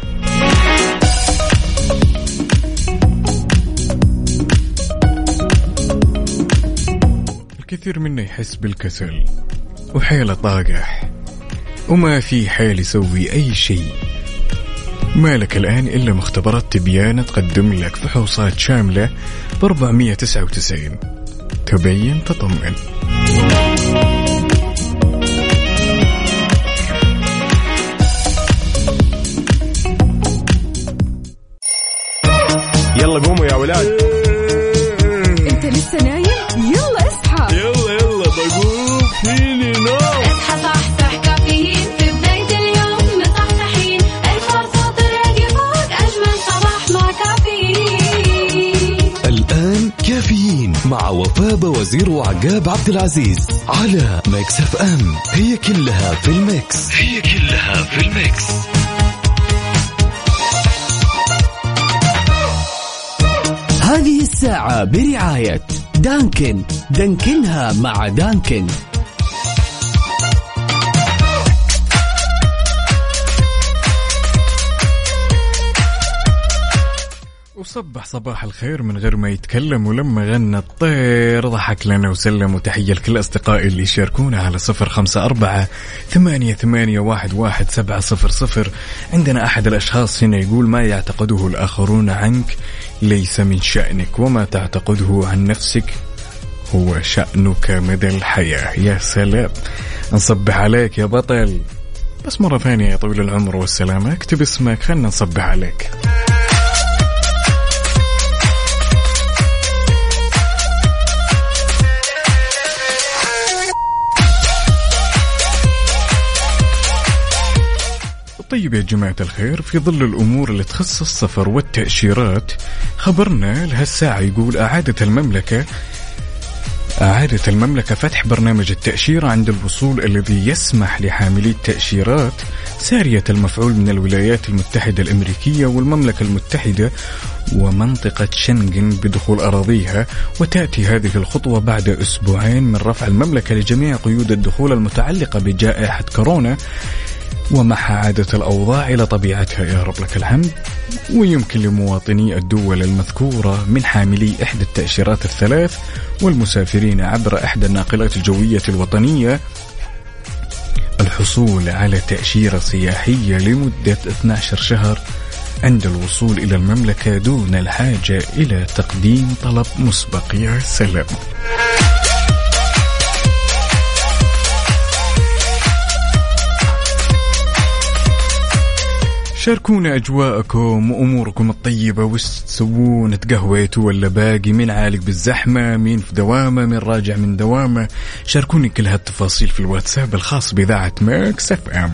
الكثير منا يحس بالكسل وحيله طاقح. وما في حيل يسوي أي شيء. ما لك الآن إلا مختبرات تبيان تقدم لك فحوصات شاملة ب 499 تبين تطمئن. يلا قوموا يا ولاد. وفاء وزير وعقاب عبد العزيز على Mix FM. هي كلها في ال Mix. هي كلها في ال Mix. هذه الساعة برعاية Dunkin. دانكنها مع Dunkin. وصبح صباح الخير من غير ما يتكلم ولما غنى الطير ضحك لنا وسلم وتحية لكل أصدقائي اللي يشاركونا على صفر خمسة أربعة ثمانية, ثمانية واحد, واحد سبعة صفر صفر. عندنا أحد الأشخاص هنا يقول ما يعتقده الآخرون عنك ليس من شأنك وما تعتقده عن نفسك هو شأنك مدى الحياة. يا سلام. نصبح عليك يا بطل. بس مرة ثانية يا طويل العمر والسلامة. اكتب اسمك خلنا نصبح عليك. طيب يا جماعة الخير في ظل الأمور اللي تخص السفر والتأشيرات خبرنا لهالساعة يقول أعادت المملكة أعادت المملكة فتح برنامج التأشيرة عند الوصول الذي يسمح لحاملي التأشيرات سارية المفعول من الولايات المتحدة الأمريكية والمملكة المتحدة ومنطقة شنغن بدخول أراضيها وتأتي هذه الخطوة بعد أسبوعين من رفع المملكة لجميع قيود الدخول المتعلقة بجائحة كورونا. ومع عادة الأوضاع إلى طبيعتها يا رب لك الحمد. ويمكن لمواطني الدول المذكورة من حاملي إحدى التأشيرات الثلاث والمسافرين عبر إحدى الناقلات الجوية الوطنية الحصول على تأشيرة سياحية لمدة 12 شهر عند الوصول إلى المملكة دون الحاجة إلى تقديم طلب مسبق. يا سلام. شاركونا أجواءكم وأموركم الطيبة وش تسوون؟ تقهويتوا ولا باقي؟ مين عالق بالزحمة؟ مين في دوامة؟ مين راجع من دوامة؟ شاركوني كل هالتفاصيل في الواتساب الخاص بإذاعة Mix FM.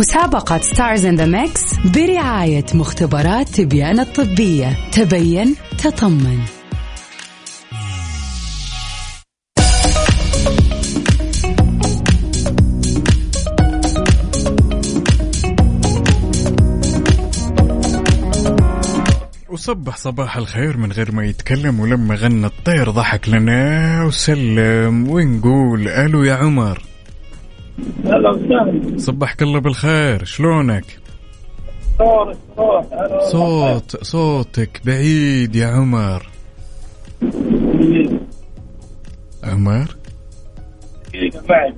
مسابقة Stars in the Mix برعاية مختبرات تبيان الطبية. تبين تطمن. وصبح صباح الخير من غير ما يتكلم ولما غنى الطير ضحك لنا وسلم ونقول ألو يا عمر. صبحك الله بالخير شلونك؟ صوت صوتك بعيد يا عمر. عمر؟ معي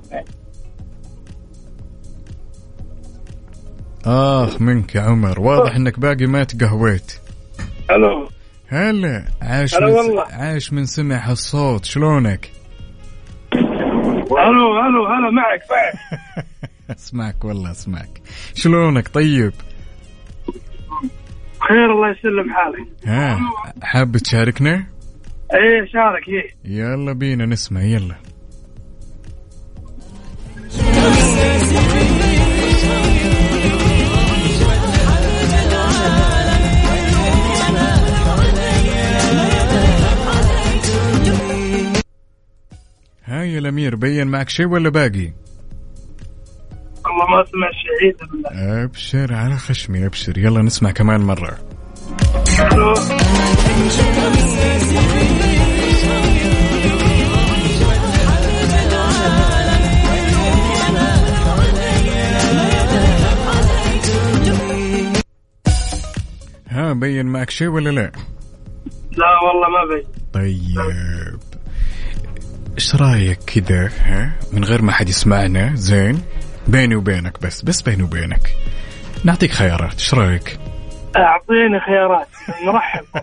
اخ منك يا عمر. واضح إنك باقي ما تقهويت. ألو. هلا عاش من. عاش من سمع هالصوت. شلونك؟ ألو ألو هلا معك معك. اسمعك والله اسمعك. شلونك؟ طيب. خير الله يسلم حالك. ها حاب تشاركنا؟ إيه شارك إيه. يلا بينا نسمع يلا. هاي يا الأمير بين معك شيء ولا باقي؟ والله ما سمع شيء بالله أبشر على خشمي أبشر. يلا نسمع كمان مرة. ها بين معك شيء ولا لا؟ لا والله ما بي طيب. إيش رأيك كذا ها؟ من غير ما حد يسمعنا زين؟ بيني وبينك بس بس بيني وبينك. نعطيك خيارات إيش رأيك؟ أعطيني خيارات نرحب.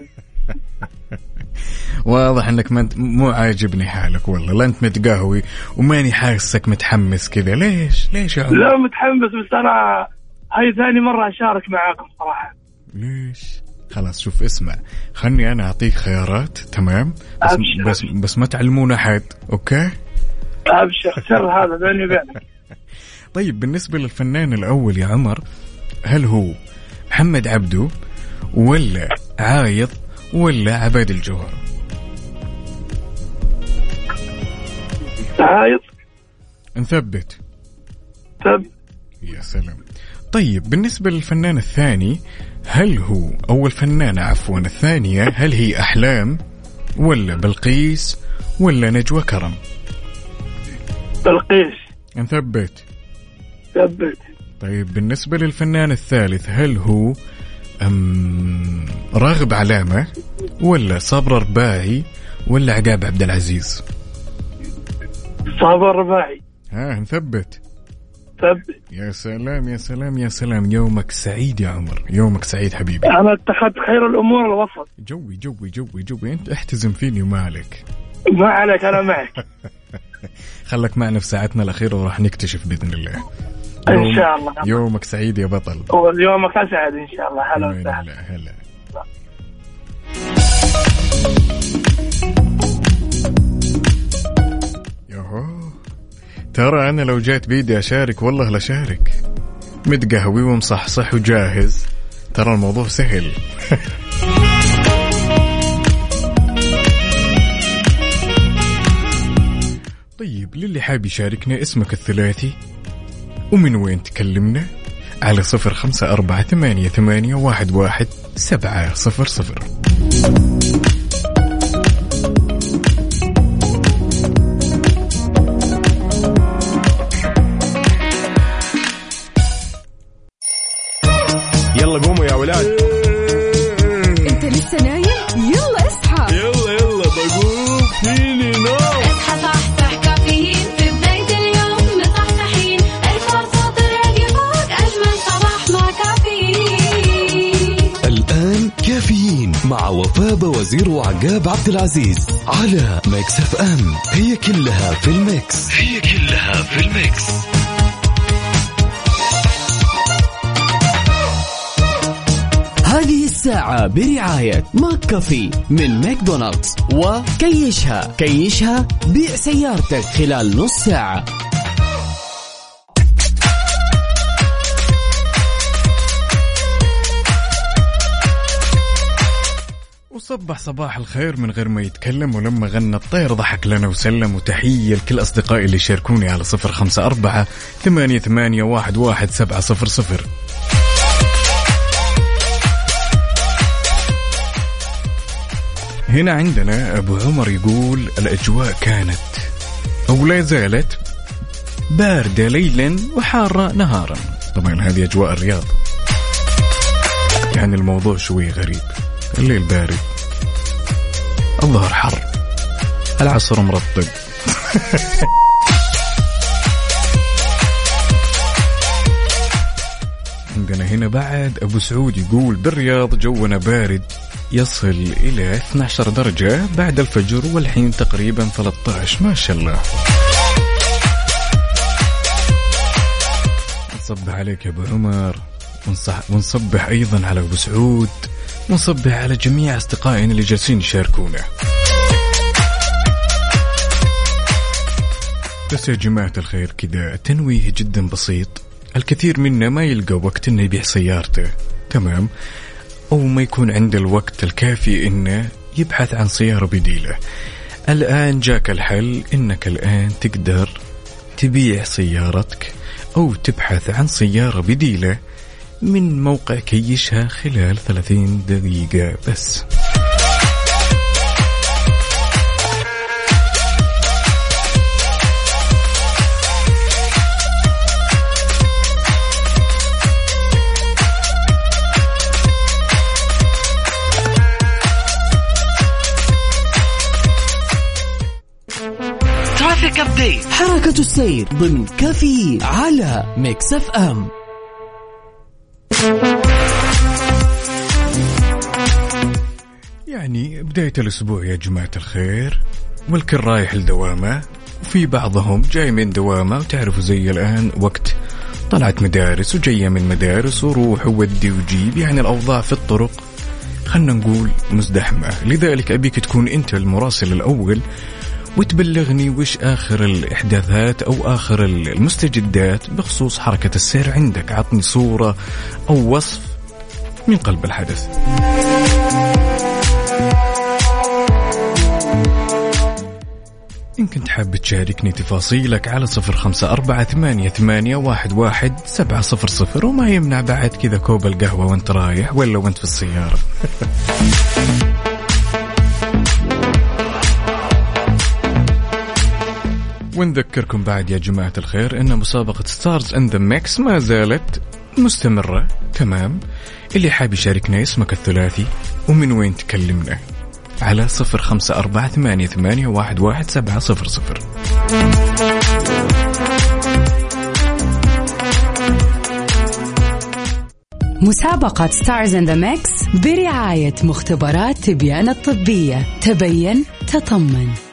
واضح إنك ما انت مو عاجبني حالك والله لا أنت متقهوي وماني حاسك متحمس كذا. ليش؟ ليش يا عمر لا متحمس بس أنا هاي ثاني مرة أشارك معاكم صراحة. ليش؟ خلاص شوف اسمع. خلني أنا أعطيك خيارات تمام؟ بس أبشر. بس بس ما تعلمون أحد أوكي؟ أبشر. سر هذا بيني وبينك. طيب بالنسبة للفنان الأول يا عمر هل هو محمد عبدو ولا عايض ولا عباد الجوهر؟ عايض. نثبت. طب يا سلام. طيب بالنسبة للفنان الثاني هل هو أو الفنانة عفوا الثانية؟ هل هي أحلام؟ ولا بلقيس؟ ولا نجوى كرم؟ بلقيس. نثبت. ثبت. طيب بالنسبة للفنان الثالث هل هو أم راغب علامة؟ ولا صبر رباعي ولا عقاب عبد العزيز؟ صابر رباعي ها نثبت. ثبت يا سلام يا سلام يا سلام. يومك سعيد يا عمر. يومك سعيد حبيبي. أنا اتخذت خير الأمور الوسط جوي جوي جوي جوي. أنت احتزم فيني ومالك. ما عليك أنا معك. خلك معنا في ساعتنا الأخيرة وراح نكتشف بإذن الله. إن شاء الله. يومك سعيد يا بطل. ويومك اسعد إن شاء الله. هلا وسهلا. هلا ترى أنا لو جيت بيدي أشارك والله لشارك متقهوي ومصحصح وجاهز. ترى الموضوع سهل. طيب للي حاب يشاركنا اسمك الثلاثي؟ ومن وين تكلمنا؟ على صفر خمسة أربعة ثمانية, ثمانية واحد, واحد سبعة صفر صفر. مع وفاء وزير وعقاب عبد العزيز على Mix FM. هي كلها في ال Mix. هي كلها في ال Mix. هذه الساعة برعاية McCafé من ماكدونالدز. وكيشها. كيشها بيع سيارتك خلال نص ساعة. صبح صباح الخير من غير ما يتكلم ولما غنى الطير ضحك لنا وسلم. وتحية لكل أصدقائي اللي شاركوني على صفر خمسة أربعة ثمانية, ثمانية واحد, واحد سبعة صفر صفر. هنا عندنا أبو عمر يقول الأجواء كانت أو لا زالت باردة ليلا وحارة نهارا. طبعا هذه أجواء الرياض. يعني الموضوع شوي غريب. الليل بارد. الظهر حر العصر مرطب. عندنا هنا بعد أبو سعود يقول بالرياض جونا بارد. يصل إلى 12 درجة بعد الفجر والحين تقريبا 13 ما شاء الله. نصبح عليك يا أبو عمر. ونصبح أيضا على أبو سعود. ونصبح على جميع أصدقائنا اللي جالسين يشاركونا. بس يا جماعة الخير كذا تنويه جدا بسيط. الكثير منا ما يلقى وقت إنه يبيع سيارته. تمام؟ أو ما يكون عنده الوقت الكافي إنه يبحث عن سيارة بديلة. الآن جاك الحل إنك الآن تقدر تبيع سيارتك أو تبحث عن سيارة بديلة. من موقع كيشها خلال 30 دقيقة بس. حركة السير ضمن كفي على Mix FM. يعني بداية الأسبوع يا جماعة الخير والكل رايح لدوامة وفي بعضهم جاي من دوامة وتعرفوا زي الآن وقت طلعت مدارس وجاية من مدارس وروح وودي وجيب يعني الأوضاع في الطرق خلنا نقول مزدحمة. لذلك أبيك تكون أنت المراسل الأول وتبلغني وش آخر الإحداثات أو آخر المستجدات بخصوص حركة السير عندك. عطني صورة أو وصف من قلب الحدث. إن كنت حاب تشاركني تفاصيلك على صفر خمسة أربعة ثمانية, ثمانية واحد, واحد سبعة صفر صفر وما يمنع بعد كذا كوب القهوة وانت رايح ولا وانت في السيارة. ونذكركم بعد يا جماعة الخير أن مسابقة Stars in the Mix ما زالت مستمرة. تمام. اللي حاب يشاركنا اسمك الثلاثي ومن وين تكلمنا؟ على صفر خمسة أربعة ثمانية, ثمانية واحد, واحد سبعة صفر صفر. مسابقة Stars in the Mix برعاية مختبرات تبيان الطبية. تبين تطمن.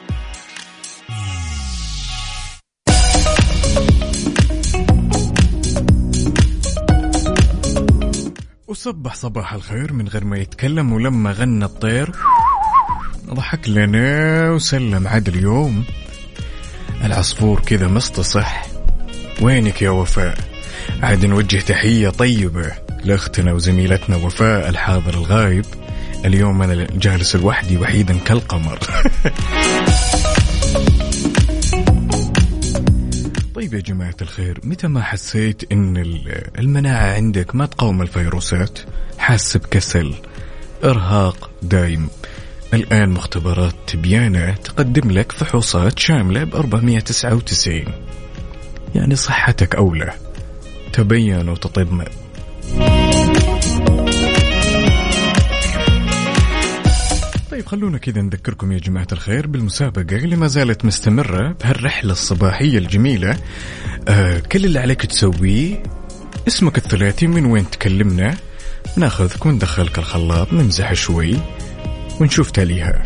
وصبح صباح الخير من غير ما يتكلم ولما غنى الطير. ضحك لنا وسلم عاد اليوم العصفور كذا مستصح. وينك يا وفاء؟ عاد نوجه تحية طيبة لأختنا وزميلتنا وفاء الحاضر الغايب. اليوم أنا جالس لوحدي وحيدا كالقمر. طيب يا جماعة الخير متى ما حسيت إن ال- المناعة عندك ما تقاوم الفيروسات؟ حاسس بكسل إرهاق دايم. الآن مختبرات تبيانة تقدم لك فحوصات شاملة ب 499 يعني صحتك أولى. تبين وتطمئن. طيب خلونا كذا نذكركم يا جماعة الخير بالمسابقة اللي ما زالت مستمرة بهالرحلة الصباحية الجميلة. آه كل اللي عليك تسويه اسمك الثلاثي من وين تكلمنا؟ ناخذك وندخلك الخلاط نمزح شوي ونشوف تاليها.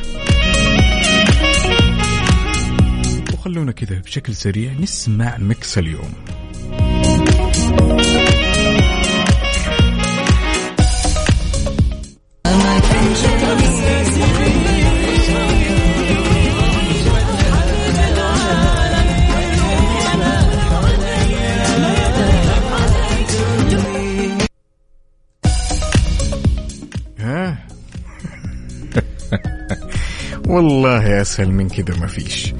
وخلونا كذا بشكل سريع نسمع مكس اليوم. والله أسهل من كذا ما فيش.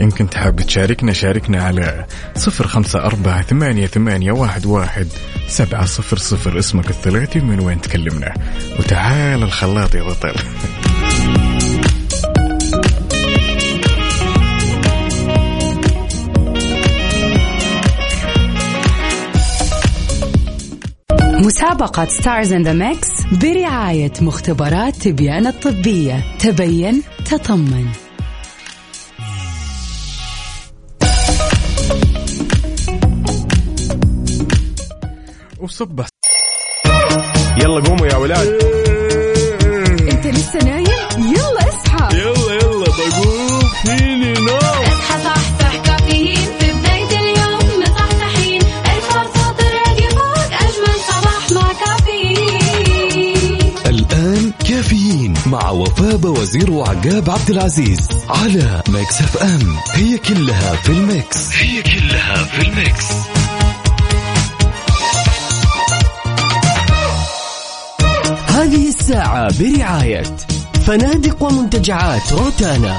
يمكن تحب تشاركنا شاركنا على صفر خمسة أربعة ثمانية, ثمانية واحد, واحد سبعة صفر صفر اسمك الثلاثي من وين تكلمنا وتعال الخلاط يا بطل مسابقة Stars in the Mix برعاية مختبرات تبيان الطبية. تبين تطمن. وصبح يلا قوموا يا ولاد. انت لسه نايم؟ يلا اصحى. يلا يلا بقوم. فيني نوم؟ مع وفاء وزير وعقاب عبد العزيز على Mix FM. هي كلها في ال Mix. هي كلها في ال Mix. هذه الساعة برعاية فنادق ومنتجعات روتانا.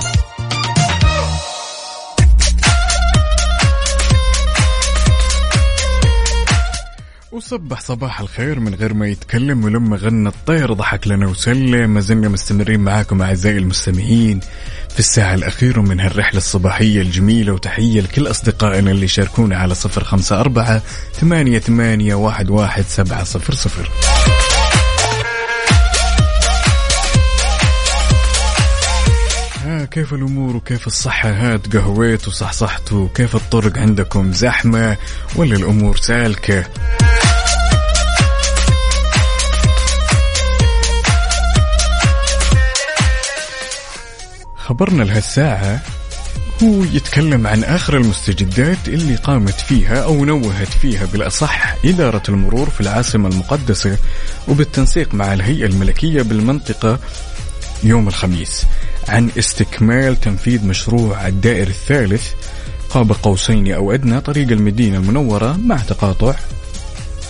وصبح صباح الخير من غير ما يتكلم ولما غنى الطير. ضحك لنا وسلم. ما زلنا مستمرين معاكم أعزائي المستمعين في الساعة الأخيرة من هالرحلة الصباحية الجميلة وتحية لكل أصدقائنا اللي شاركونا على صفر خمسة أربعة ثمانية, ثمانية واحد, واحد سبعة صفر صفر. كيف الأمور وكيف الصحة؟ ها تقهويت وصحصحتوا كيف الطرق عندكم؟ زحمة ولا الأمور سالكة؟ خبرنا لهالساعة هو يتكلم عن آخر المستجدات اللي قامت فيها أو نوهت فيها بالأصح إدارة المرور في العاصمة المقدسة وبالتنسيق مع الهيئة الملكية بالمنطقة يوم الخميس عن استكمال تنفيذ مشروع الدائر الثالث قاب قوسين أو أدنى طريق المدينة المنورة مع تقاطع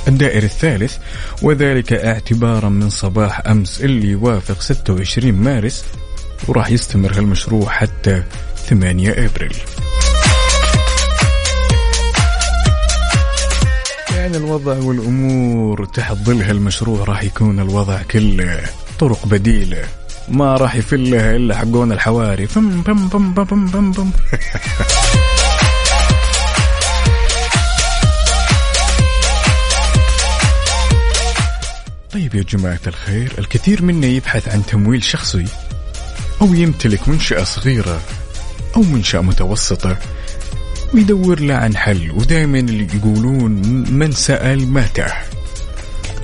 الدائر الثالث وذلك اعتبارا من صباح أمس اللي يوافق 26 مارس وراح يستمر هالمشروع حتى 8 أبريل. يعني الوضع والأمور تحت ظل هالمشروع راح يكون الوضع كله طرق بديله ما راح يفلها إلا حقون الحواري. بم بم بم بم بم بم بم طيب يا جماعة الخير الكثير منا يبحث عن تمويل شخصي. أو يمتلك منشأة صغيرة أو منشأة متوسطة ويدور له عن حل ودائما اللي يقولون من سأل ما تاه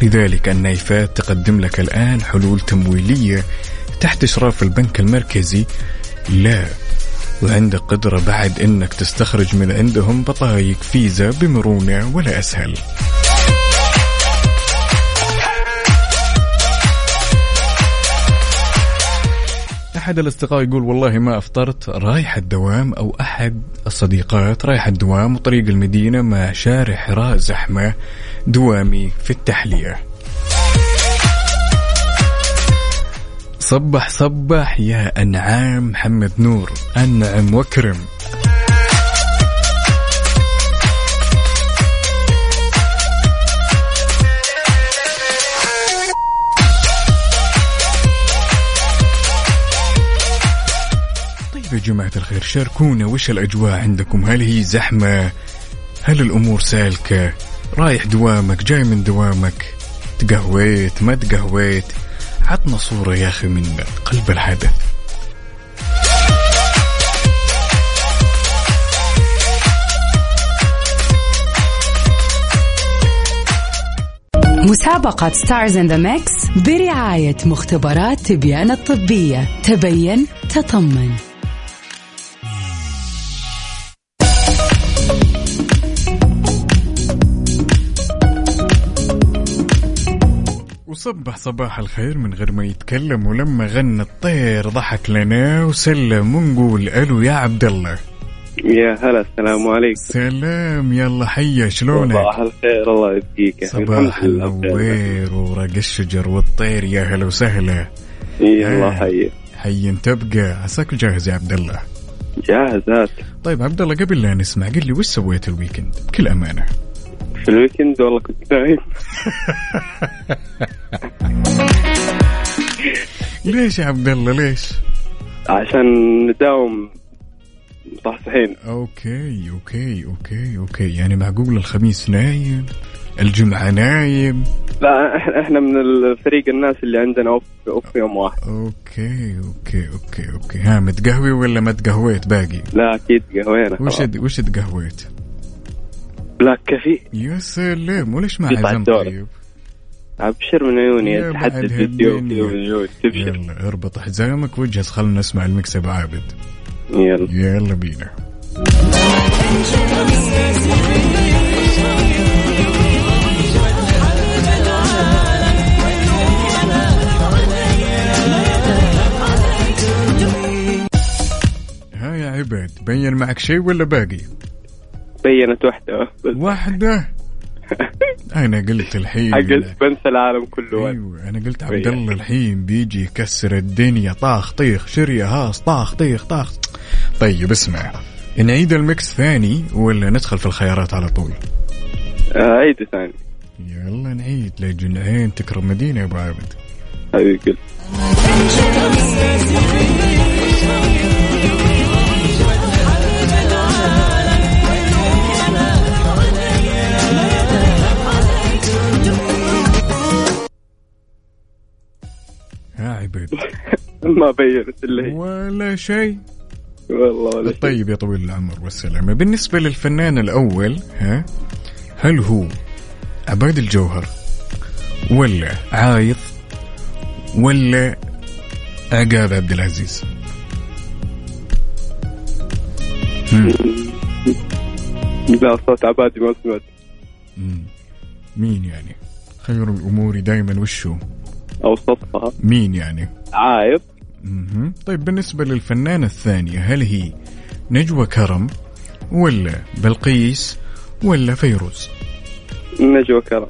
لذلك النايفات تقدم لك الآن حلول تمويلية تحت إشراف البنك المركزي. لا وعندك قدرة بعد أنك تستخرج من عندهم بطايق فيزا بمرونة ولا أسهل. أحد الأصدقاء يقول والله ما أفطرت رايح الدوام أو أحد الصديقات. رايح الدوام وطريق المدينة مع شارع حراء زحمة دوامي في التحلية. صبح صبح يا أنعام محمد نور. أنعم وكرم. طيب يا جماعة الخير شاركونا وش الأجواء عندكم؟ هل هي زحمة؟ هل الأمور سالكة؟ رايح دوامك جاي من دوامك. تقهويت ما تقهويت. عطنا صورة يا أخي من قلب الحدث. مسابقة Stars in the Mix برعاية مختبرات تبيان الطبية. تبين تطمن. وصبح صباح الخير من غير ما يتكلم ولما غنى الطير ضحك لنا وسلم ونقول ألو يا عبد الله. يا هلا السلام عليكم. سلام يلا حيا شلونك؟ صباح الخير الله يبقيك صباح النوير ورق الشجر والطير يا هلا وسهلا. اي الله حي تبقى؟ عساك جاهز يا عبد الله؟ جاهزات. طيب عبد الله قبل لا نسمع قل لي وش سويت ال weekend؟ بكل أمانة. في ال weekend والله كنت نايم. ليش يا عبد الله؟ ليش؟ عشان نداوم مصحصحين. okay okay okay okay. يعني معقول الخميس نايم الجمعة نايم؟ لا إحنا إحنا من الفريق الناس اللي عندنا off off يوم واحد. okay okay okay okay. ها متقهوي ولا ما تقهويت باقي؟ لا أكيد قهوينا وش. وش تقهويت؟ black coffee يا سلام وليش ما الدور. طيب أبشر من عيوني يا اتحدد بعد فيديو هالدنيا. من عيوني تبشر يلا اربط حزامك واجهز خلنا نسمع ال mix ابو عابد يلا يلا بينا ها يا عباد بين معك شيء ولا باقي؟ بينت واحدة واحدة أنا قلت الحين. قلت بنسى العالم كله أيوه أنا قلت عبد الله الحين بيجي يكسر الدنيا. طاخ طيخ شرية هاس طاخ طيخ طاخ. طيب اسمع. نعيد المكس ثاني ولا ندخل في الخيارات على طول؟ آه، عيد ثاني. يلا نعيد. لجنعين تكرم مدينة يا أبو عابد. حبيبي. يا عباد ما بينت إلا هي ولا شيء. والله ولا شيء. طيب يا طويل العمر والسلامة. بالنسبة للفنان الأول ها هل هو عباد الجوهر ولا عايض ولا عقاب عبد العزيز. لا صوت عبادي ما سمعت. مين يعني؟ خير الأمور دائما وشو؟ اوسطها مين يعني عايض مهم. طيب بالنسبة للفنانة الثانية هل هي نجوى كرم ولا بلقيس ولا فيروز نجوى كرم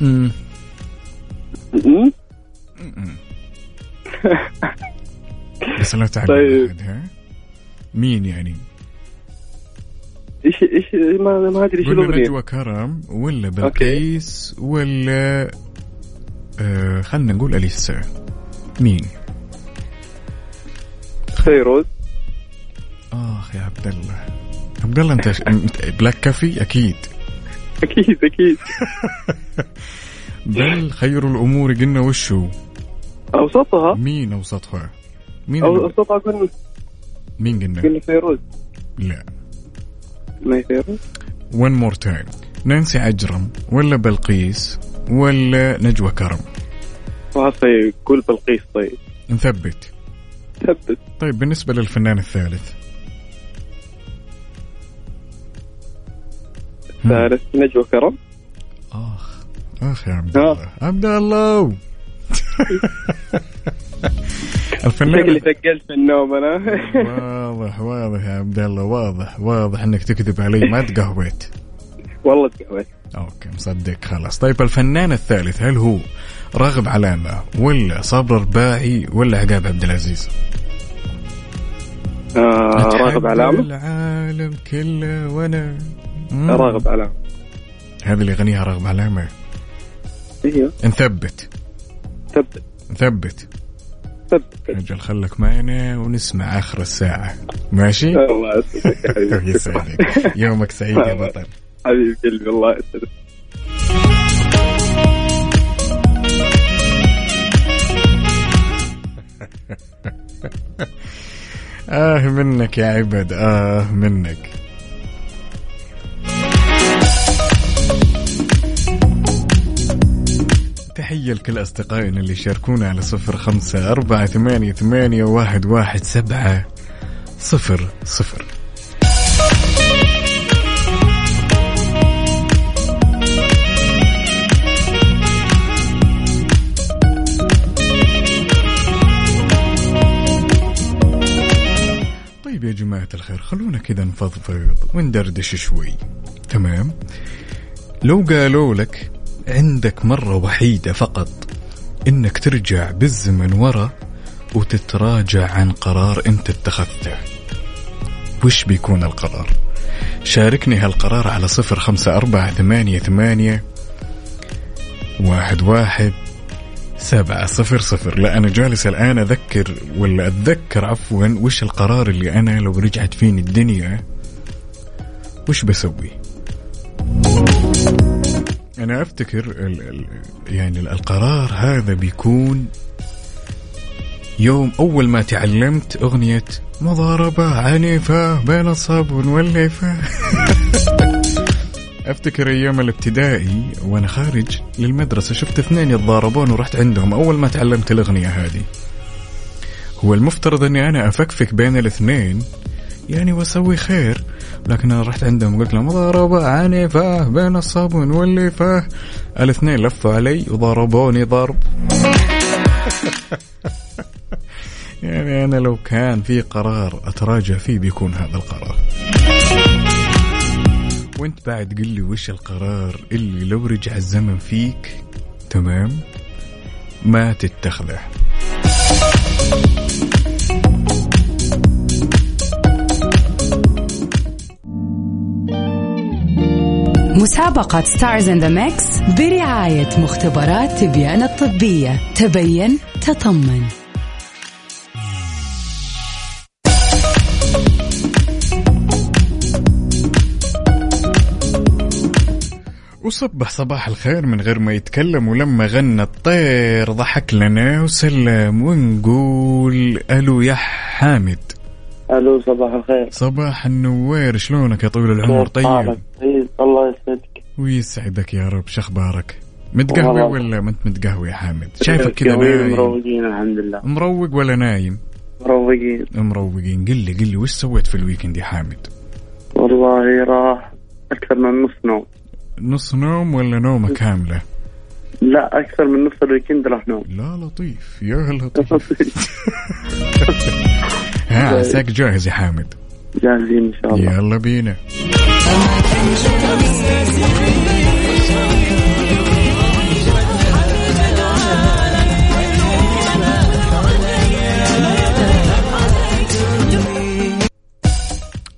مم. م? مم. بس لا تعلم طيب. مين يعني إيش إيش ما ما أدري إيش ولا الأغنية. نجوى كرم ولا بلقيس ولا آه خلنا نقول أليسا مين؟ فيروز آخ يا عبد الله. عبد الله أنت black coffee؟ أكيد. أكيد أكيد. بل خير الأمور قلنا وشو؟ أوسطها. مين أوسطها؟ مين أوسطها قلنا. مين قلنا؟ قلنا فيروز لا. ما هي فيروز one more time نانسي عجرم ولا بلقيس ولا نجوى كرم؟ طيب قول بلقيس طيب. نثبت. ثبت. طيب بالنسبة للفنان الثالث. ثالث نجوى كرم؟ آخ آخ يا عبد الله. عبد الله. الفنان شكلي ثقلت في النوم أنا. واضح واضح يا عبد الله واضح واضح إنك تكذب علي ما تقهويت. والله تقهويت. أوكي مصدق خلاص. طيب الفنان الثالث هل هو راغب علامة ولا صابر رباعي ولا عقاب عبد العزيز؟ آه راغب علامة؟ العالم كله وأنا. راغب علامة. هذه اللي يغنيها راغب علامة. أيوه نثبت. ثبت. نثبت. ثبت أجل خلك معنا ونسمع آخر الساعة. ماشي؟ الله يسعدك يومك سعيد يا بطل. حبيب قلبي الله يسعدك. آه منك يا عبد. آه منك. تحية لكل أصدقائنا اللي شاركونا على صفر خمسة أربعة ثمانية ثمانية واحد واحد سبعة صفر صفر. طيب يا جماعة الخير خلونا كذا نفضفض وندردش شوي. تمام؟ لو قالوا لك عندك مرة وحيدة فقط إنك ترجع بالزمن ورا وتتراجع عن قرار أنت اتخذته. وش بيكون القرار؟ شاركني هالقرار على صفر خمسة أربعة ثمانية ثمانية واحد واحد سبعة صفر صفر. لا أنا جالس الآن أذكر ولا أتذكر عفوا وش القرار اللي أنا لو رجعت فيني الدنيا وش بسوي؟ أنا أفتكر ال ال يعني القرار هذا بيكون يوم أول ما تعلمت أغنية مضاربة عنيفة بين الصابون والليفة. أفتكر أيام الابتدائي وأنا خارج للمدرسة شفت اثنين يتضاربون ورحت عندهم أول ما تعلمت الأغنية هذه. هو المفترض أني أنا أفكفك بين الاثنين يعني واسوي خير. لكن أنا رحت عندهم قلت لهم مضاربة عنيفة بين الصابون والليفة الاثنين لفوا علي وضربوني ضرب. يعني أنا لو كان في قرار أتراجع فيه بيكون هذا القرار. وانت بعد قل لي وش القرار اللي لو رجع الزمن فيك تمام؟ ما تتخذه. مسابقة Stars in the Mix برعاية مختبرات تبيان الطبية. تبين تطمن. وصبح صباح الخير من غير ما يتكلم ولما غنى الطير. ضحك لنا وسلم ونقول ألو يا حامد. ألو صباح الخير. صباح النوير. شلونك يا طويل العمر؟ طيب. ويسعدك يا رب شخبارك متقهوي. ولا ما انت متقهوي يا حامد؟ شايفك كذا نايم. مروقين الحمد لله. مروق ولا نايم؟ مروقين. مروقين. قل لي قل لي وش سويت في ال weekend يا حامد؟ والله راح أكثر من نص نوم. نص نوم ولا نومة كاملة؟ لا أكثر من نص ال weekend راح نوم. لا لطيف. يا لطيف. ها عساك جاهز يا حامد. جاهزين إن شاء الله. يلا بينا.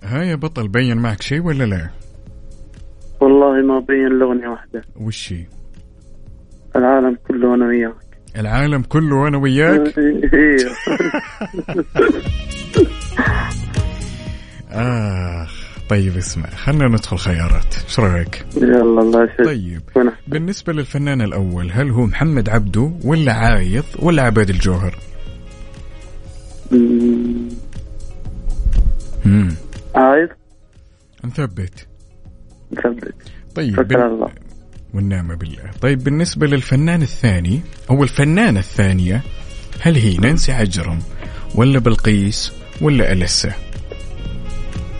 ها يا بطل بين معك شيء ولا لا؟ والله ما بين لغنية واحدة. وش هي؟ العالم كله أنا وياك. العالم كله وأنا وياك؟ أيوه آخ طيب اسمع خلينا ندخل خيارات. إيش رأيك؟ يلا الله يسعدك. طيب بالنسبة للفنان الأول هل هو محمد عبده ولا عايض ولا عباد الجوهر؟ امم عايز نثبت. نثبت. طيب على الله. والنعمة بالله. طيب بالنسبة للفنان الثاني أو الفنانة الثانية هل هي نانسي عجرم ولا بلقيس ولا ألسة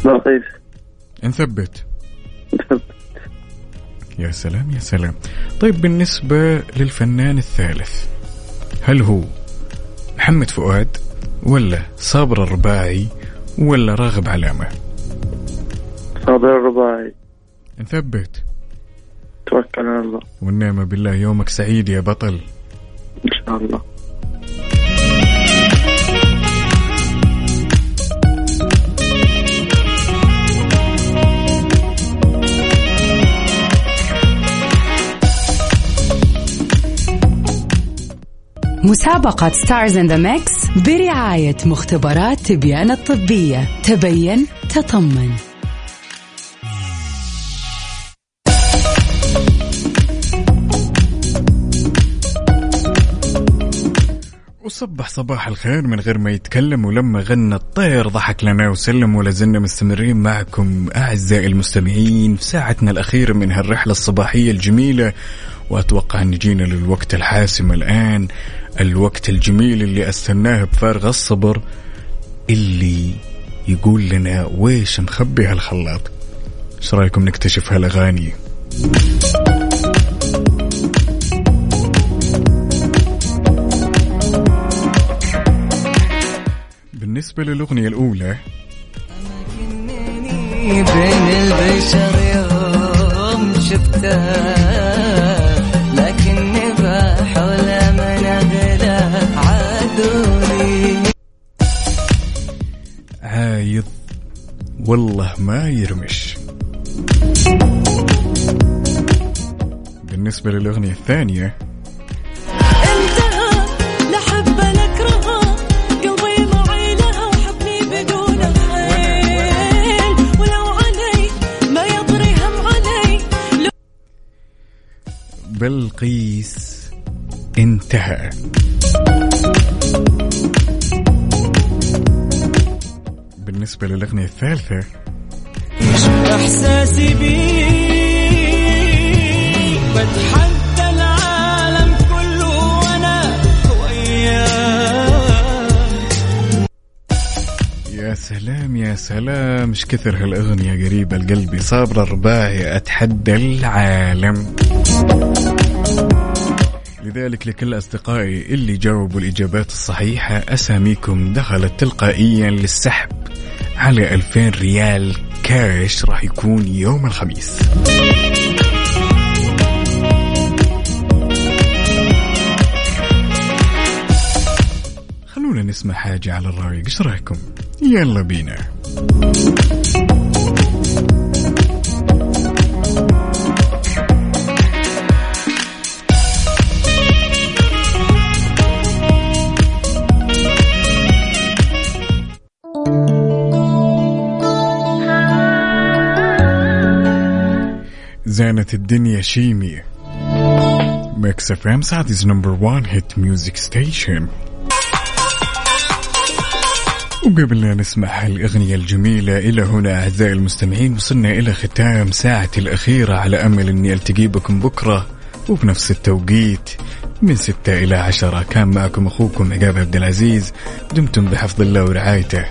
بلقيس نثبت. نثبت. يا سلام يا سلام. طيب بالنسبة للفنان الثالث هل هو محمد فؤاد ولا صابر الرباعي ولا راغب علامة؟ صابر الرباعي. نثبت. توكل على الله. والنعمة بالله يومك سعيد يا بطل. إن شاء الله. مسابقة Stars in the Mix برعاية مختبرات تبيان الطبية. تبين تطمن. وصبح صباح الخير من غير ما يتكلم ولما غنى الطير ضحك لنا وسلم ولا زلنا مستمرين معكم أعزائي المستمعين في ساعتنا الأخيرة من هالرحلة الصباحية الجميلة. وأتوقع أن جينا للوقت الحاسم الآن الوقت الجميل اللي أستناه بفارغ الصبر اللي يقول لنا ويش مخبي هالخلاط؟ إيش رأيكم نكتشف هالأغاني؟ بالنسبة للأغنية الأولى بين البشر يوم شفته والله ما يرمش. بالنسبة للأغنية الثانية. انتهى لا بالنسبة للأغنية الثالثة. إحساسي بيك بتحدى العالم كله وأنا وياك. يا سلام يا سلام. مش كثر هالأغنية قريبة لقلبي صابرة الرباعي أتحدى العالم. لذلك لكل أصدقائي اللي جاوبوا الإجابات الصحيحة أساميكم دخلت تلقائيا للسحب. على 2000 ريال كاش راح يكون يوم الخميس. خلونا نسمع حاجة على الرايق إيش رأيكم؟ يلا بينا. زانت الدنيا شيمي. Mix FM Saudi's number 1 hit music station وقبل لا نسمع هالأغنية الجميلة إلى هنا أعزائي المستمعين وصلنا إلى ختام ساعتي الأخيرة. على أمل أني ألتقي بكم بكرة وبنفس التوقيت من ستة إلى عشرة. كان معكم أخوكم عقاب عبد العزيز. دمتم بحفظ الله ورعايته.